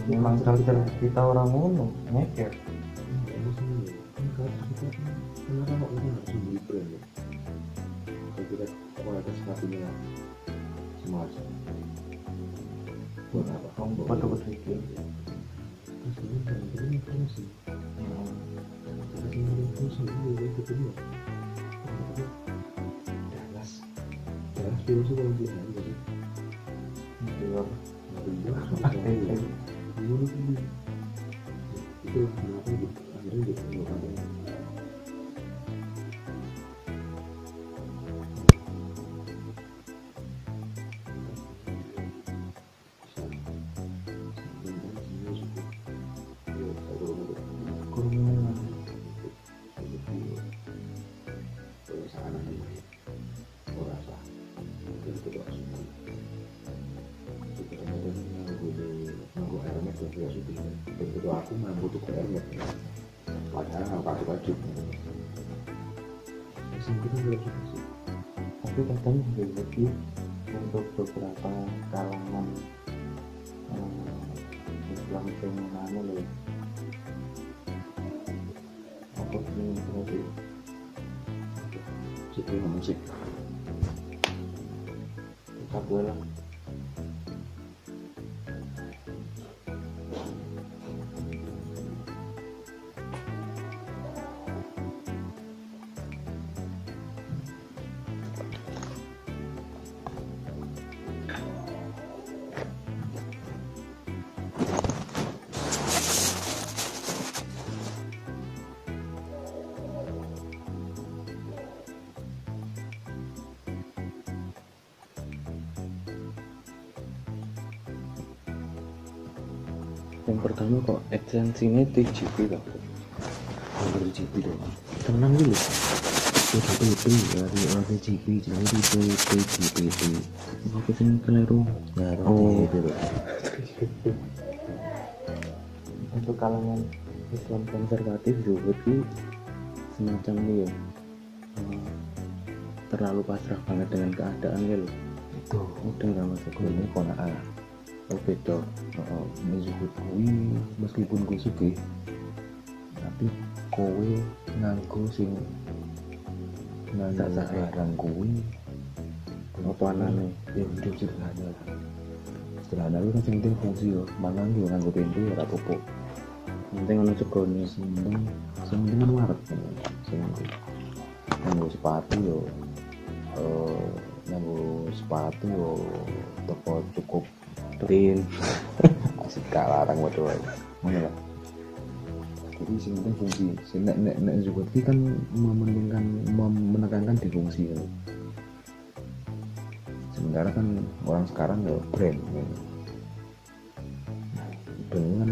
Memang culture kita orang ngono ngeker Ya, maksudnya, kan culture kita kan kenapa kok kita harus membeli brand ya Dallas dulu sih kalau dia lebih untuk beberapa kalangan eh, Islam feminine loh. Apa sih Jadi ngomong pertama kok ekstensinya TGP kok. Yang dari GP dong. Tenang dulu. PDPP dari orang CGP jadi PDPP Apa sih keliru? Oh. itu Untuk kalangan Islam konservatif juga ki semacam ini ya. Terlalu pasrah banget dengan keadaan ya loh. itu Udah nggak masuk ini kona'ah Oh beda. oh, menyebut kuwi meskipun gue suge tapi kowe nganggo sing nganggo barang kuwi. Apa anane? ya udah sederhana lah. Sederhana itu kan penting fungsi yo. Mangan yo nganggo tempe ora apa-apa Penting ono segone. sing sing penting waret sing nganggo sepatu yo eh nganggo sepatu yo teko cukup Tin. asik gak larang waduh wae ngono lah jadi penting fungsi sing nek nek nek Zubat ki kan mementingkan mem- menekankan di fungsi kan. sementara kan orang sekarang ya brand kan. dengan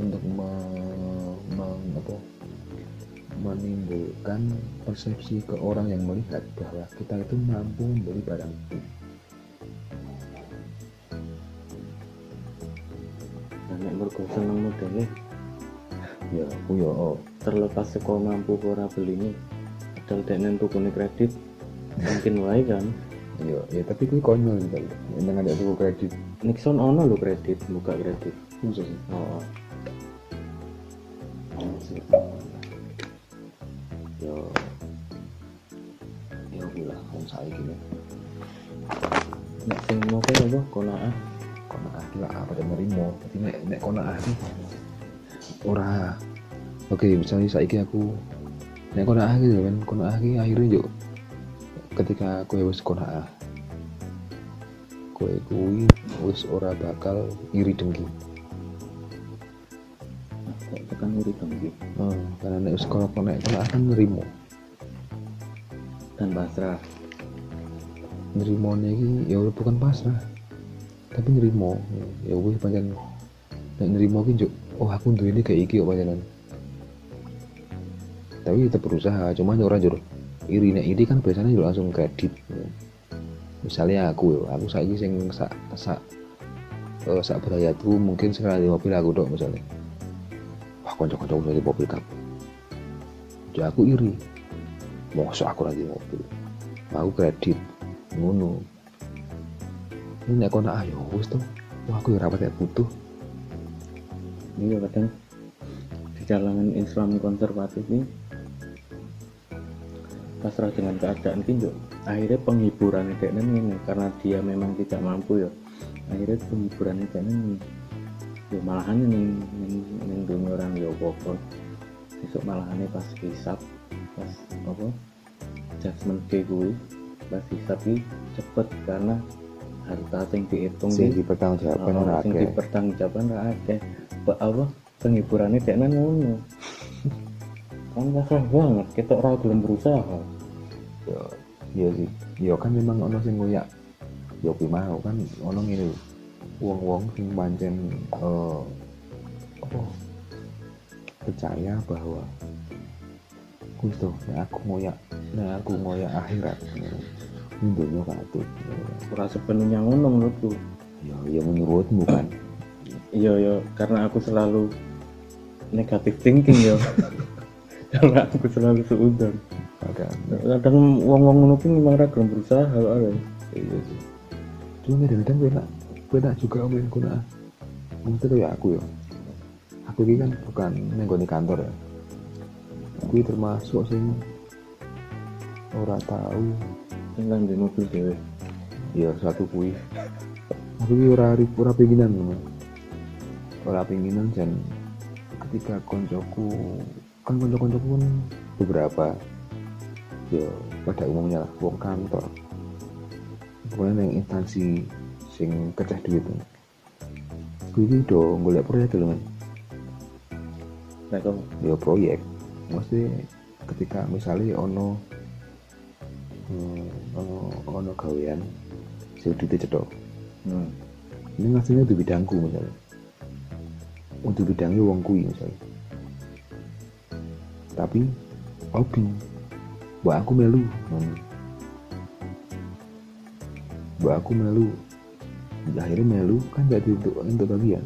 untuk me- apa, menimbulkan persepsi ke orang yang melihat bahwa kita itu mampu membeli barang itu nek mergo seneng modele ya aku ya oh terlepas saka mampu ora beli ini padahal dekne tukune kredit mungkin wae kan Iya, ya tapi kuwi konyol gitu. Yang ada tuku kredit Nixon ono lho kredit buka kredit khusus. oh Yo, ya gula, wong saiki nih. nek sing mau apa konaah Konaah ki lah apa dan nerimo. Tapi nek nek konaah ki ora. Oke, misalnya saiki aku nek konaah gitu kan, konaah ki akhirnya yo ketika aku wis konaah kowe kuwi wis ora bakal iri dengki. tekan uri dengki Oh, karena nek wis kono kono konaah kan nerimo. dan pasrah nerimone iki ya bukan pasrah tapi nerimo ya wis pancen. Nek nerimo ki oh aku duwe ini kayak iki kok pancen. Tapi tetap berusaha cuma ya ora njur iri nek iri kan biasanya njur langsung kredit. Misalnya aku aku saiki sing sak sak eh, sak berayatku mungkin sekali mobil aku dok misalnya wah konco-konco aku jadi mobil kabeh jadi aku iri. Mosok aku lagi mobil. Aku kredit ngono ini nek kono ayo wis tuh wah aku kayak butuh ini kadang di kalangan Islam konservatif ini pasrah dengan keadaan ini akhirnya penghiburan itu ini karena dia memang tidak mampu ya akhirnya penghiburan ini. Ya malahan ini ini dunia orang ya apa besok malahannya pas hisap pas apa judgment day pas hisap ini cepet karena harta yang dihitung sing ini dipertanggungjawabkan Oh, ora sing akeh. dipertanggungjawabkan ora akeh. Apa penghiburannya dekne ngono. Kan kasar banget, kita ora gelem berusaha. yo iya sih. Yo kan memang ono sing ngoyak. Yo kuwi mau kan ono ngene lho. Wong-wong sing pancen eh apa? Percaya bahwa tuh nek aku ngoyak nek aku ngoyak akhirat ini dunia katut Ora sepenuhnya ngono menurutku. yo yo menurutmu kan Iya ya, karena aku selalu negatif thinking ya. karena aku selalu seudon. Kadang wong-wong ngono ki memang ora gelem berusaha ae. iya sih cuma kadang-kadang gue nak gue nak juga main kuna mungkin tuh ya aku ya aku ini kan bukan nenggoni kantor ya gue termasuk sing ora tahu Sing kan di mobil dhewe. ya satu kui aku ini ora ora pinginan ngono. ora pinginan dan ketika koncoku kan konco-koncoku kan beberapa. Ya pada umumnya lah wong kantor. Kemudian yang instansi sing keceh duit. Gue ini do golek proyek lho men Nah, ya proyek. Mesti ketika misalnya ono hmm, ono ono gawean sing cedok hmm. ini ngasihnya di bidangku misalnya. Untuk bidangnya wong kui misalnya. Tapi hobi buat aku melu. Ngono. buat aku melu. Akhirnya melu kan jadi untuk untuk bagian.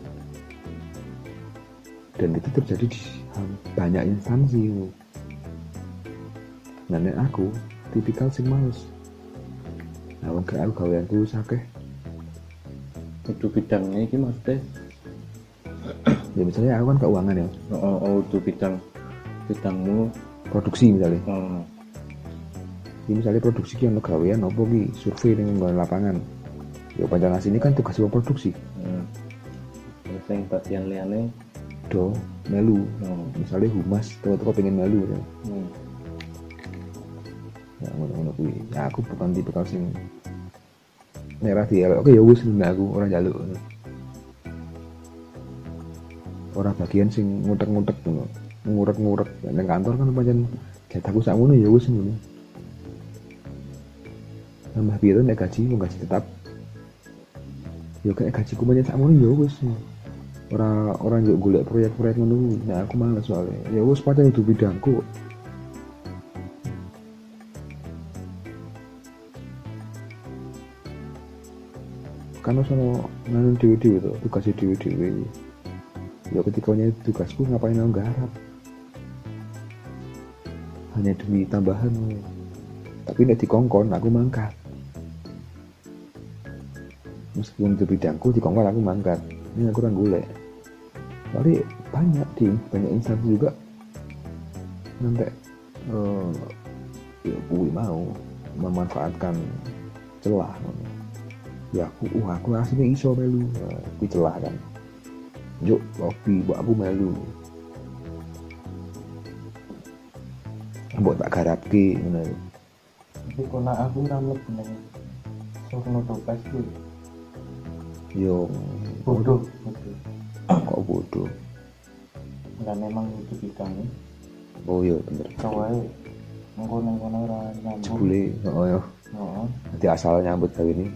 Dan itu terjadi di banyak instansi nah nek aku tipikal sing males. Nah wong gak aku gawean ku sakeh. Itu bidangnya ini maksudnya? Ya misalnya aku kan keuangan ya. Oh, oh, oh itu bidang bidangmu. Produksi misalnya. Oh, ya misalnya produksi ono gawean apa ki? Survei nggon lapangan. Ya panjang sini kan tugas wong produksi. Hmm. yang bagian liane do melu. Oh, misalnya humas tuh pengen melu ya. hmm. Ya ngono-ngono kuwi. Ya aku bukan tipe kal sing merah di oke ya wis ngono aku ora njaluk ngono. Ora bagian sing ngutek-ngutek ngono. Ngurek-ngurek. Nang kantor kan pancen get aku sak ngono ya wis ngono. Tambah piro nek gaji mau gaji tetap. Ya kayak gajiku pancen sak ngono ya wis ora ora njuk golek proyek-proyek ngono nah aku males soalnya. Ya wis pancen itu bidangku kan sono nganu dewi-dewi tuh tugasnya dewi-dewi. Ya ketika tugasku ngapain aku garap hanya demi tambahan tapi nek dikongkon aku mangkat. Meskipun itu bidangku dikongkon aku mangkat. Ini aku kurang golek. Tapi banyak di banyak instansi juga. Nanti eh ya gue mau memanfaatkan celah ya aku wah aku aslinya iso melu. Nah, aku celah kan. Yuk lobby buat aku melu. Buat tak garap ki ngono. Tapi kona aku ramet neng Surno Topes ku yo bodoh. bodoh kok bodoh? Dan memang itu bidangnya oh iya bener. Kawai ngono ora nyambung. Jebule oh ya oh nanti asal nyambut kali ini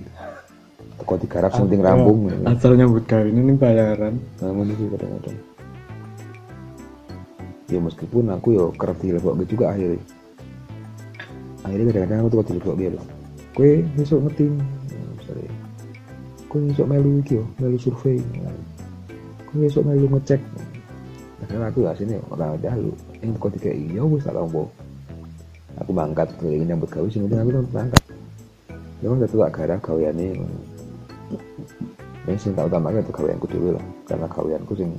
teko digarap sing penting rampung asal nyambut kawin ini bayaran. Ngono sih kadang-kadang. Ya meskipun aku yo kerap dilebok juga akhirnya. Akhirnya kadang-kadang aku tuh dilebok gitu loh kue besok ngetim Nah, misalnya. Kue besok melu iki yo melu survei. Kue besok melu ngecek. Karena aku lah sini orang dahulu yang kau tiga iya wis tak tahu aku mangkat ingin nyambut gawe sing penting aku tuh mangkat. Ya kan gak tak garap gaweane yang sing tak itu gaweanku dulu lah. Karena gaweanku sing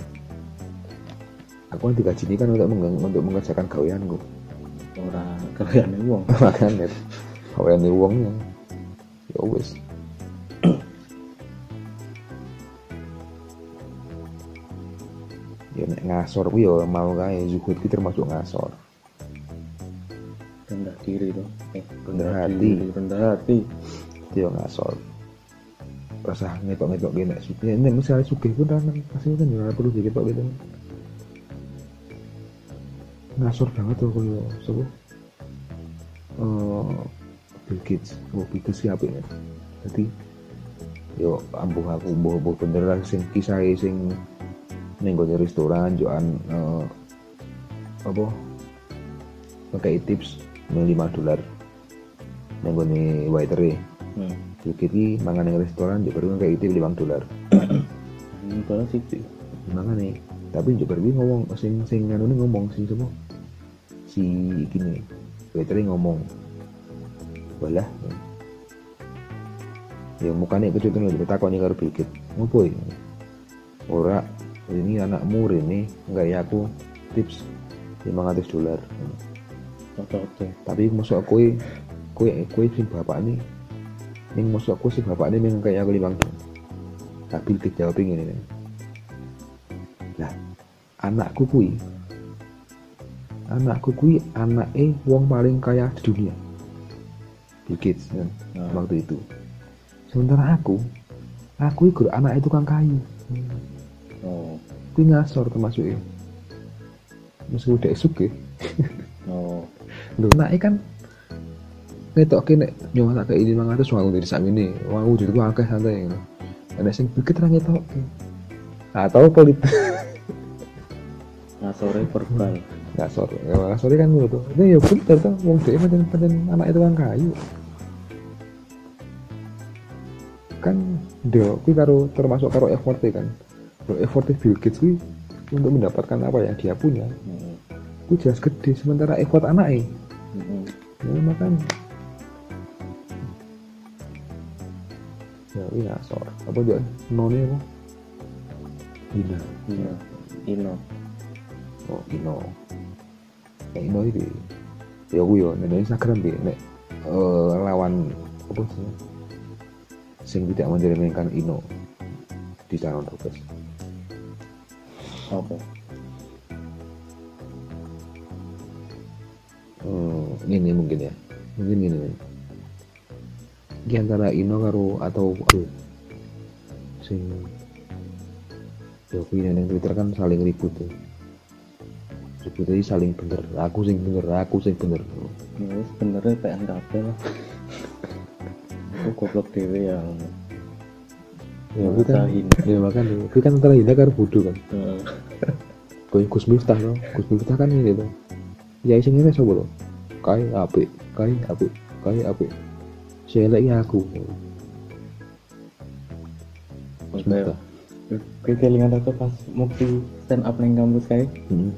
aku kan digaji ini kan untuk meng- untuk mengerjakan gaweanku. Ora kalian wong. Makanya gaweane wong yang ya wis. Ya nek ngasor ku ya mau kae. Zuhud ki termasuk ngasor. Rendah diri tuh eh, Rendah hati. diri, rendah hati. Dia ngasor rasa ngetok-ngetok gini suki ini misalnya suki pun kan pasti kan ya perlu diketok gitu. Ngasor banget tuh kalau sebu eh Bill Gates oh Bill Gates siapa ya? Jadi yo ambuh aku ambuh ambuh bener lah sing kisah sing ning gone restoran joan eh, apa? Pakai tips 5 dolar. Ning gone waiter hmm. Bill Gates ki mangan ning restoran juga baru kayak itu 5 dolar. Ini kalau sih mangan nih. Tapi juga baru ngomong sing sing anu nih ngomong sing semua si gini waiter ngomong. Walah. Ya mukanya kecutan lebih takut nih karo Gates. Ngopo ya? Ora ini anakmu ini enggak ya aku tips 500 dolar. Oke-oke. tapi masuk aku kue kue sing bapak ini ning masuk aku sih bapak ini yang kayak aku limang tapi kita jawab ini nih lah anakku kui anakku kui anak eh wong paling kaya di dunia. Bill Gates kan Nah. waktu itu. Sementara aku aku ikut anak itu kan kayu. Oh. Kui ngasor termasuk ya meskipun udah suke oh. Lho, nah kan ngetok kene nyawa tak kayak ini mangatus wong dari sak ini wong jadi gua akeh santai ngono. Ada sing pikir ra ngetok. Atau politik ngasore verbal ngasor ya ngasor kan ngono tuh itu ya bener tuh wong dhewe pancen pancen anak itu kan kayu. Kan dia kuwi karo termasuk karo effort kan. Kalau effort Bill Gates kuwi untuk mendapatkan apa yang dia punya. Hmm. kuwi jelas gede sementara effort anaknya Hmm. ya makan ya kuwi ngasor apa juga none apa? Ina. Ino. Ino. oh Ino. Ya Ino itu ya aku ya nek Instagram dia nek. Eh, lawan apa sih? Sing tidak mencerminkan Ino di calon Robes Oke. hmm, ini mungkin ya. Mungkin gini nih di antara Ino karo atau aduh, sing ya kuwi nang Twitter kan saling ribut tuh ribut aja saling bener aku sing bener aku sing bener Ya wis benernya PNKP lah. Aku goblok dewe yang ya kuwi kan ya makan kuwi kan antara Hina karo bodoh kan. Kayak Gus Miftah no. Gus Miftah kan ini tuh. Ya sing ngene sapa to? Kai apik, kai apik, kai apik. Sing elek iki aku. Kayak kelingan aku pas mukti stand up neng kampus kayak. Hmm.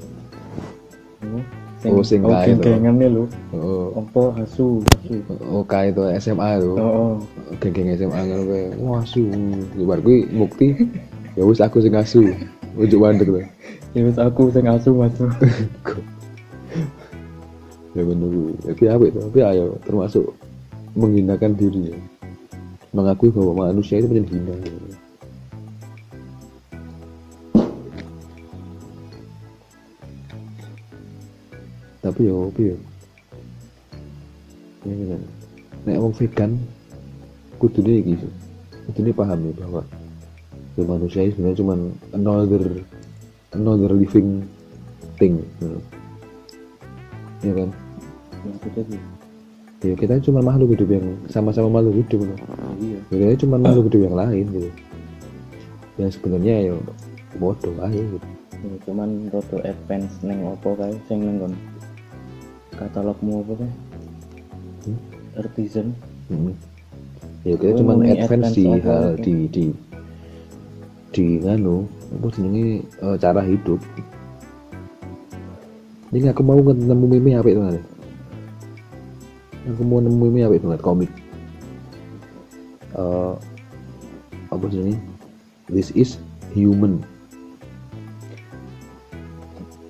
Oh, Oh, sing oh, kae to. geng-gengannya lho. Oh, Apa hasu, hasu. oh kai itu SMA tuh. Oh. Geng-geng SMA ngono kae. Wah, asu. Bar kuwi mukti. Ya wis aku sing asu. Ujuk mandek tuh. Ya wis aku sing asu masuk. ya bener. Tapi apik tuh. Tapi ayo termasuk menghinakan diri ya. Mengakui bahwa manusia itu menjadi hina. Tapi yo, tapi yo. Ya kan. Nek wong vegan kudune iki. Kudune paham ya bahwa ya manusia itu sebenarnya cuma another another living thing. Ya kan? Maksudnya sih. Ya kita cuma makhluk hidup yang sama-sama makhluk hidup gitu. Iya. ya kita cuma makhluk hidup yang lain gitu yang sebenarnya ya bodoh aja gitu Ya, cuman roto advance neng opo kae sing neng kon katalogmu apa kae? Hmm? Artisan. Hmm. ya kita cuma advance advance di hal di di di nganu apa jenenge eh, cara hidup ini aku mau nemu meme apa itu nanti aku mau nemu meme apa itu? Nanti komik Eh, apa jenenge this is human.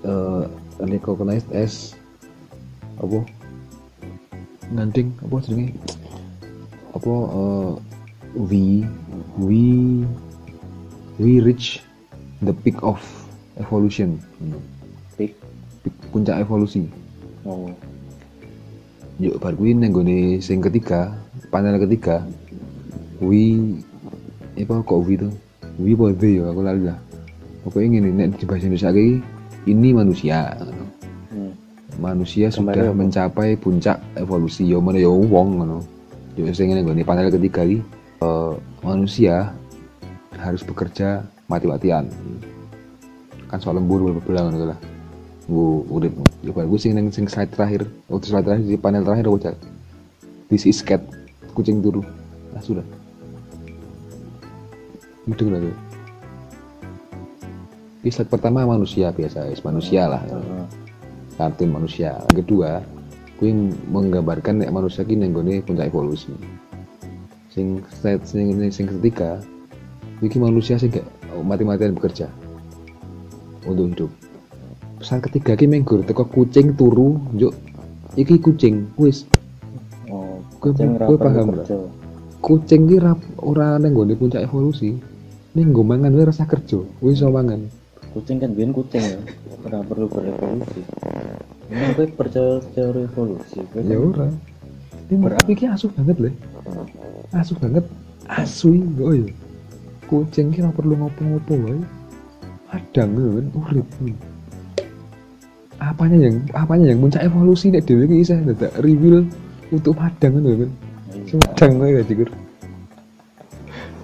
Uh, recognized as apa? Nganding apa jenenge apa uh, we we we reach the peak of evolution. Pik. Peak- puncak evolusi. Oh. Yuk bar kuwi nang sing ketiga panel ketiga. We apa kok we tuh we apa they ya? Aku lali lah. Pokoknya gini nek di bahasa Indonesia ini ini manusia Hmm. manusia Kembali sudah apa? mencapai puncak evolusi. Yo mana yo wong ngono. Yo sing ngene nggone panel ketiga iki eh, manusia harus bekerja mati-matian. Kan soal lembur bebelang ngono lah Gue udah gue sing neng sing slide terakhir. Waktu slide terakhir di panel terakhir aku cak this is cat. Kucing turu. Nah sudah. Mudeng lah tuh Di slide pertama manusia biasa is manusia lah. Kartun manusia. Yang kedua gue menggambarkan nek manusia ki nenggone puncak evolusi. Sing slide sing sing ketiga iki manusia sing gak mati-matian bekerja untuk hidup pesan ketiga ki menggur teko kucing turu njuk iki kucing wis Oh, kucing gue paham, kerja. kucing ki rap, ora nenggone puncak evolusi ning nggo mangan wae rasa kerja wis iso mangan Kucing kan biyen kucing ya. Ora perlu berevolusi. Ini gue percaya teori evolusi. Gue ya kan ora ini berarti ki asuh banget lho asuh banget asu oh ya kucing ki ora perlu ngopo-ngopo wae adang lho kan urip apanya yang apanya yang puncak evolusi nek dhewe ki isih? Dadak reveal untuk padang kan Iya. Semedang wae ya dikur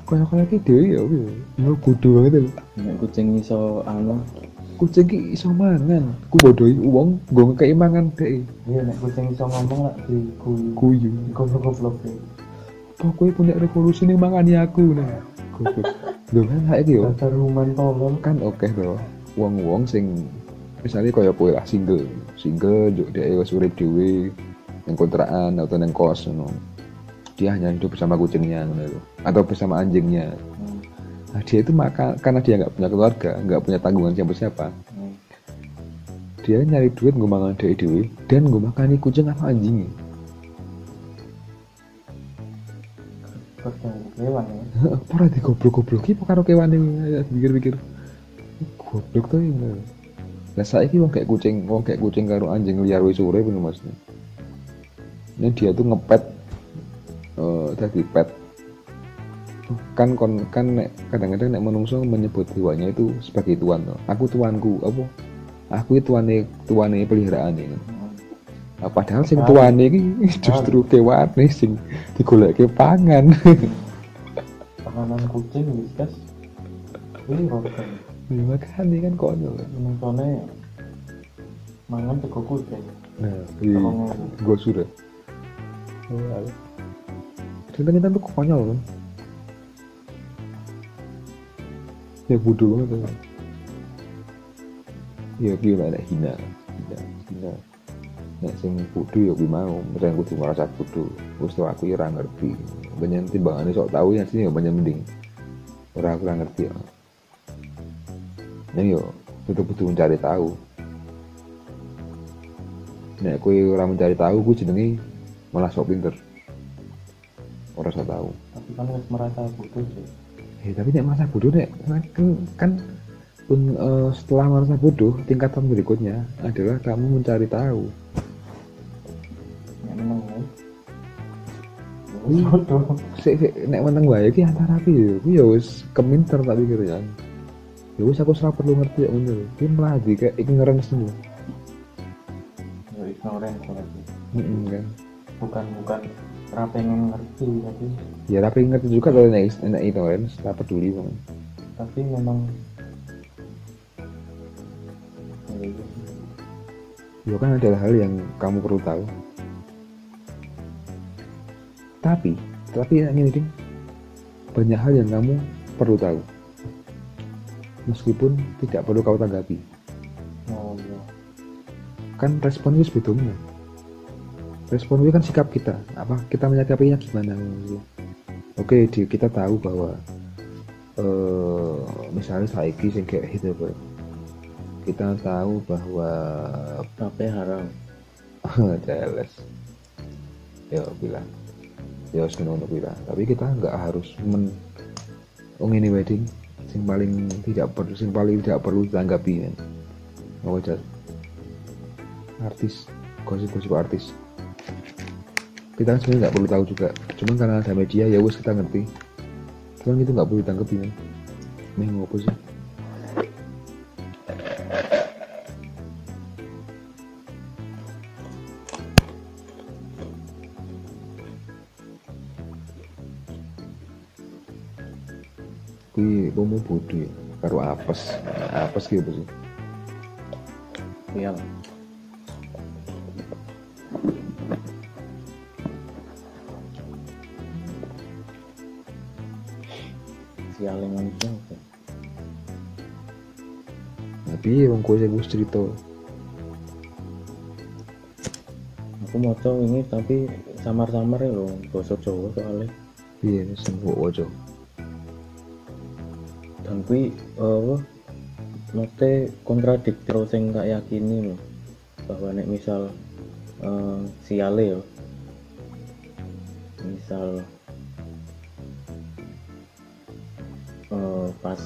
kaya kaya ki dhewe ya kuwi ya bodoh banget lho Nek kucing iso anu. Kucing ki iso mangan. Ku bodohi uang gue ngekei mangan deh iya nek kucing iso ngomong lah di guyu. Guyu di goblok-goblok deh pokoknya punya revolusi nih mangani aku nah. Goblok. Lho kan saiki yo. Dasar ruman tolol kan oke loh wong-wong sing misalnya kaya kowe lah single. Single juk dia wis urip dhewe yang kontrakan atau yang kos ngono. Dia hanya hidup bersama kucingnya ngono lho. atau bersama anjingnya. Hmm. nah dia itu maka karena dia nggak punya keluarga nggak punya tanggungan siapa siapa hmm. dia nyari duit gue makan dewe dewe dan gue makani kucing atau anjing. Kerja hewan ya. Para di goblok gobloki apa karo kewan ini pikir pikir goblok tuh ini nah saya wong kayak kucing wong kayak kucing karo anjing liar wis urip ngono mas. Ini dia tuh ngepet eh tadi pet. Kan kon kan nek kadang-kadang nek menungso menyebut hewannya itu sebagai tuan toh. aku tuanku apa? Aku itu tuane tuane peliharaan ini. Nah, padahal sing tuane iki justru kewane sing digoleke pangan. Panganan kucing wis ini ya makanya kan konyol menurutnya mangan teko kucing nah di gue sudah cerita kita tuh konyol kan? Ya bodoh banget kan? Ya nek hina. Hina hina. Nek sing bodoh ya gue mau. Misalnya gue cuma rasa bodoh wis tau aku ya ngerti. Banyak timbangane sok tahu ya sih ya banyak mending. Ora aku ora ngerti ya Nah yo tetep butuh mencari tahu. Nek kowe ora mencari tahu gue jenenge malah sok pinter. Ora sok tahu. Tapi kan harus merasa bodoh sih Eh, tapi nek merasa bodoh nek kan kan pun, eh, setelah merasa bodoh tingkatan berikutnya adalah kamu mencari tahu. ya. Bodoh. Sik sik nek meneng wae iki antara piye? Ku ya wis keminter tak pikir ya. Ya wis aku ora perlu ngerti ya bener. Ki malah kayak ignorance nih. ya ignorance lagi Heeh kan. bukan bukan ora pengen ngerti tapi Ya tapi ngerti juga kalau nek nek ignorance tak peduli kan. tapi memang ya, kan adalah hal yang kamu perlu tahu. Tapi, tapi ini ding, banyak hal yang kamu perlu tahu. Meskipun tidak perlu kau tanggapi. oh iya Kan respon itu sebetulnya. Respon itu kan sikap kita. Apa kita menyikapinya gimana? Oke, di, kita tahu bahwa eh misalnya saiki sing kayak gitu Bro. kita tahu bahwa tapi haram jelas ya bilang ya harus ngono bilang tapi kita nggak harus men oh ini wedding sing paling tidak perlu sing paling tidak perlu ditanggapi kan wajar artis gosip-gosip artis. Kita kan sebenarnya nggak perlu tahu juga. Cuman karena ada media ya wes kita ngerti. Cuman itu nggak perlu ditanggapi kan Meh ngopo sih Bodoh ya. Karo apes. Apes ki apa sih? Iya. Sialing manusia apa? tapi wong kowe sing wis cerita. Aku mau ini tapi samar-samar ya loh bahasa Jawa soalnya. Sing mbok waca kui apa note kontradiktif sing tak yakini bahwa nek misal eh, siale yo. Misal eh, pas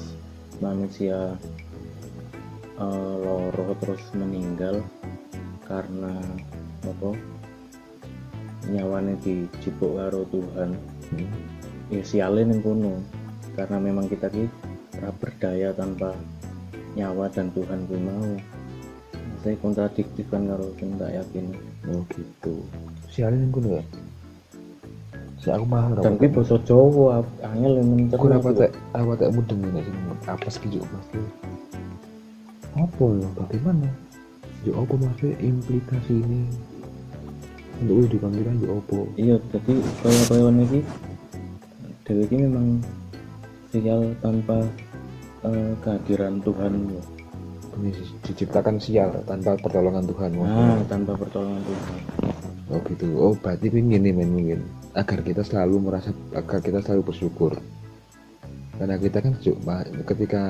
manusia eh, loro terus meninggal karena apa nyawane dicipuk karo Tuhan. Ya siale ning kono. Karena memang kita ki ora berdaya tanpa nyawa dan Tuhan ku mau. Saya kontradiktif kan karo sing tak yakin. Oh gitu. Sialin kono ya si aku mah dan kuwi basa Jawa angel yang mencerna aku ora kuwi. patek ora patek mudeng sing apes ki juk pasti apa ya? Bagaimana? Ya apa maksudnya implikasi ini? Untuk kehidupan kita ya apa? Iya jadi kaya kaya ini dewi ini memang sial tanpa eh, kehadiran Tuhan. Ya. ini di- diciptakan sial tanpa pertolongan Tuhan. Nah tanpa pertolongan Tuhan. Oh gitu. Oh berarti ingin nih men mungkin. Agar kita selalu merasa agar kita selalu bersyukur. Karena kita kan ketika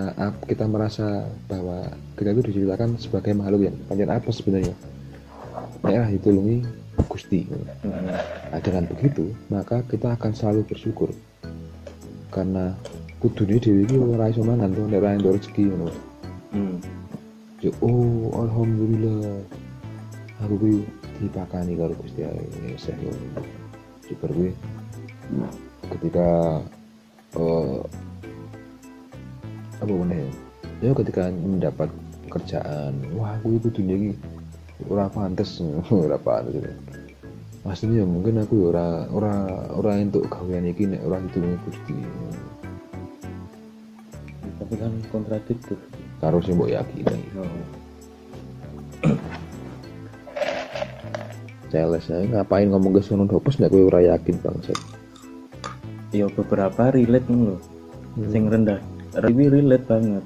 kita merasa bahwa kita itu diciptakan sebagai makhluk yang panjang apa sebenarnya? Ya ditulungi Gusti. Hmm. Nah, dengan begitu maka kita akan selalu bersyukur. Karena kudune dhewe iki ora iso mangan to nek ora entuk rezeki ngono. Hmm. Ya, oh alhamdulillah. Aku kuwi dipakani karo Gusti Allah ini saya super gue ketika eh apa mana ya? Ya ketika mendapat kerjaan wah gue itu dunia ini ora pantes ora pantes. Maksudnya ya mungkin aku ya ora ora ora untuk gawean iki nek ora itu Gusti tapi kan kontradiktif karo sing mbok yakini. Oh. Celes ae ngapain ngomong ke sono dopes nek kowe ora yakin bangsat. ya beberapa relate nih loh sing rendah. Tapi relate banget.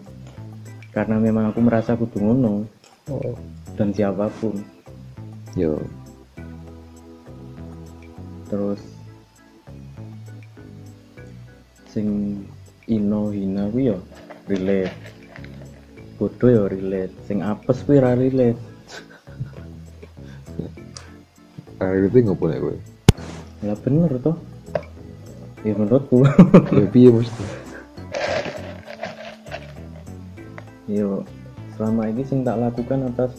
Karena memang aku merasa kudu ngono. Oh. dan siapa pun. Yo, terus sing ino hina kuwi yo relate bodoh yo relate sing apes kuwi ra relate hari itu ngopo nek kowe? ya bener toh ya menurutku Ya piye mesti? yo selama ini sing tak lakukan atas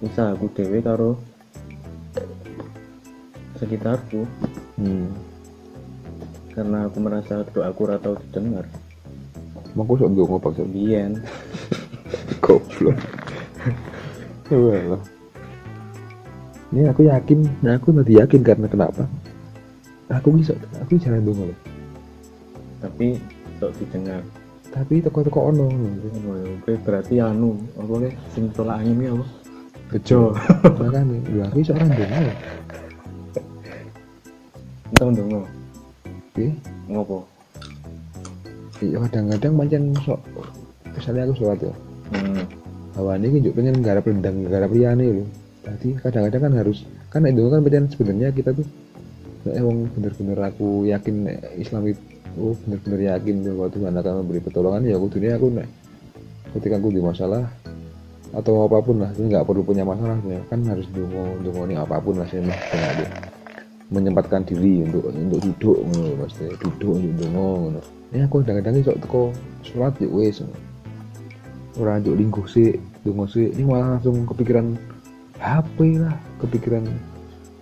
usahaku dewe karo sekitarku Hmm. Karena aku merasa doaku ora tau didengar Emang kok sok ndonga bangsat? biyen Goblok. Walah. Ini aku yakin, nah aku nanti yakin karena kenapa? Aku bisa, aku jalan dong loh. tapi sok didengar Tapi toko-toko ono. Ya, oke berarti anu apa ke sing tolak angin iki apa Bejo. Makanya, lu aku bisa orang dong loh. entah ndonga Oke. ngopo Iya kadang-kadang macam sok. Misalnya aku sholat ya. hmm. Hawa ini juga pengen garap rendang, garap liyane loh. Tadi kadang-kadang kan harus kan itu kan pancen sebenarnya kita tuh nek emang bener-bener aku yakin Islam itu oh bener-bener yakin bahwa Tuhan akan memberi pertolongan ya aku dunia aku nek ketika aku di masalah atau apa pun lah ini nggak perlu punya masalah ya kan harus dungo dungo ini apa pun lah dengan dia menyempatkan diri untuk untuk duduk ngono maksudnya duduk untuk ngono ini aku kadang-kadang sok teko sholat ya wes orang juk lingkuh sih dungo sih ini malah langsung kepikiran HP lah kepikiran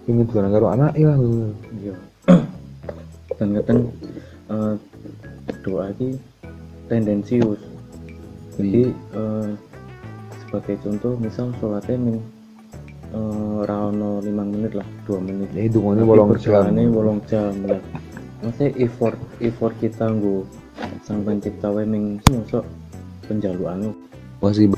ingin bukan karo anak ya ngono. iya. Dan kadang eh, doa ini tendensius. Jadi eh, sebagai contoh misal sholatnya ning eh, rano 5 menit lah 2 menit. Ini dungonya Tapi bolong jam. perjalanannya bolong jam lah. Maksudnya effort effort kita nggo sang pencipta wae ning mosok penjaluan masih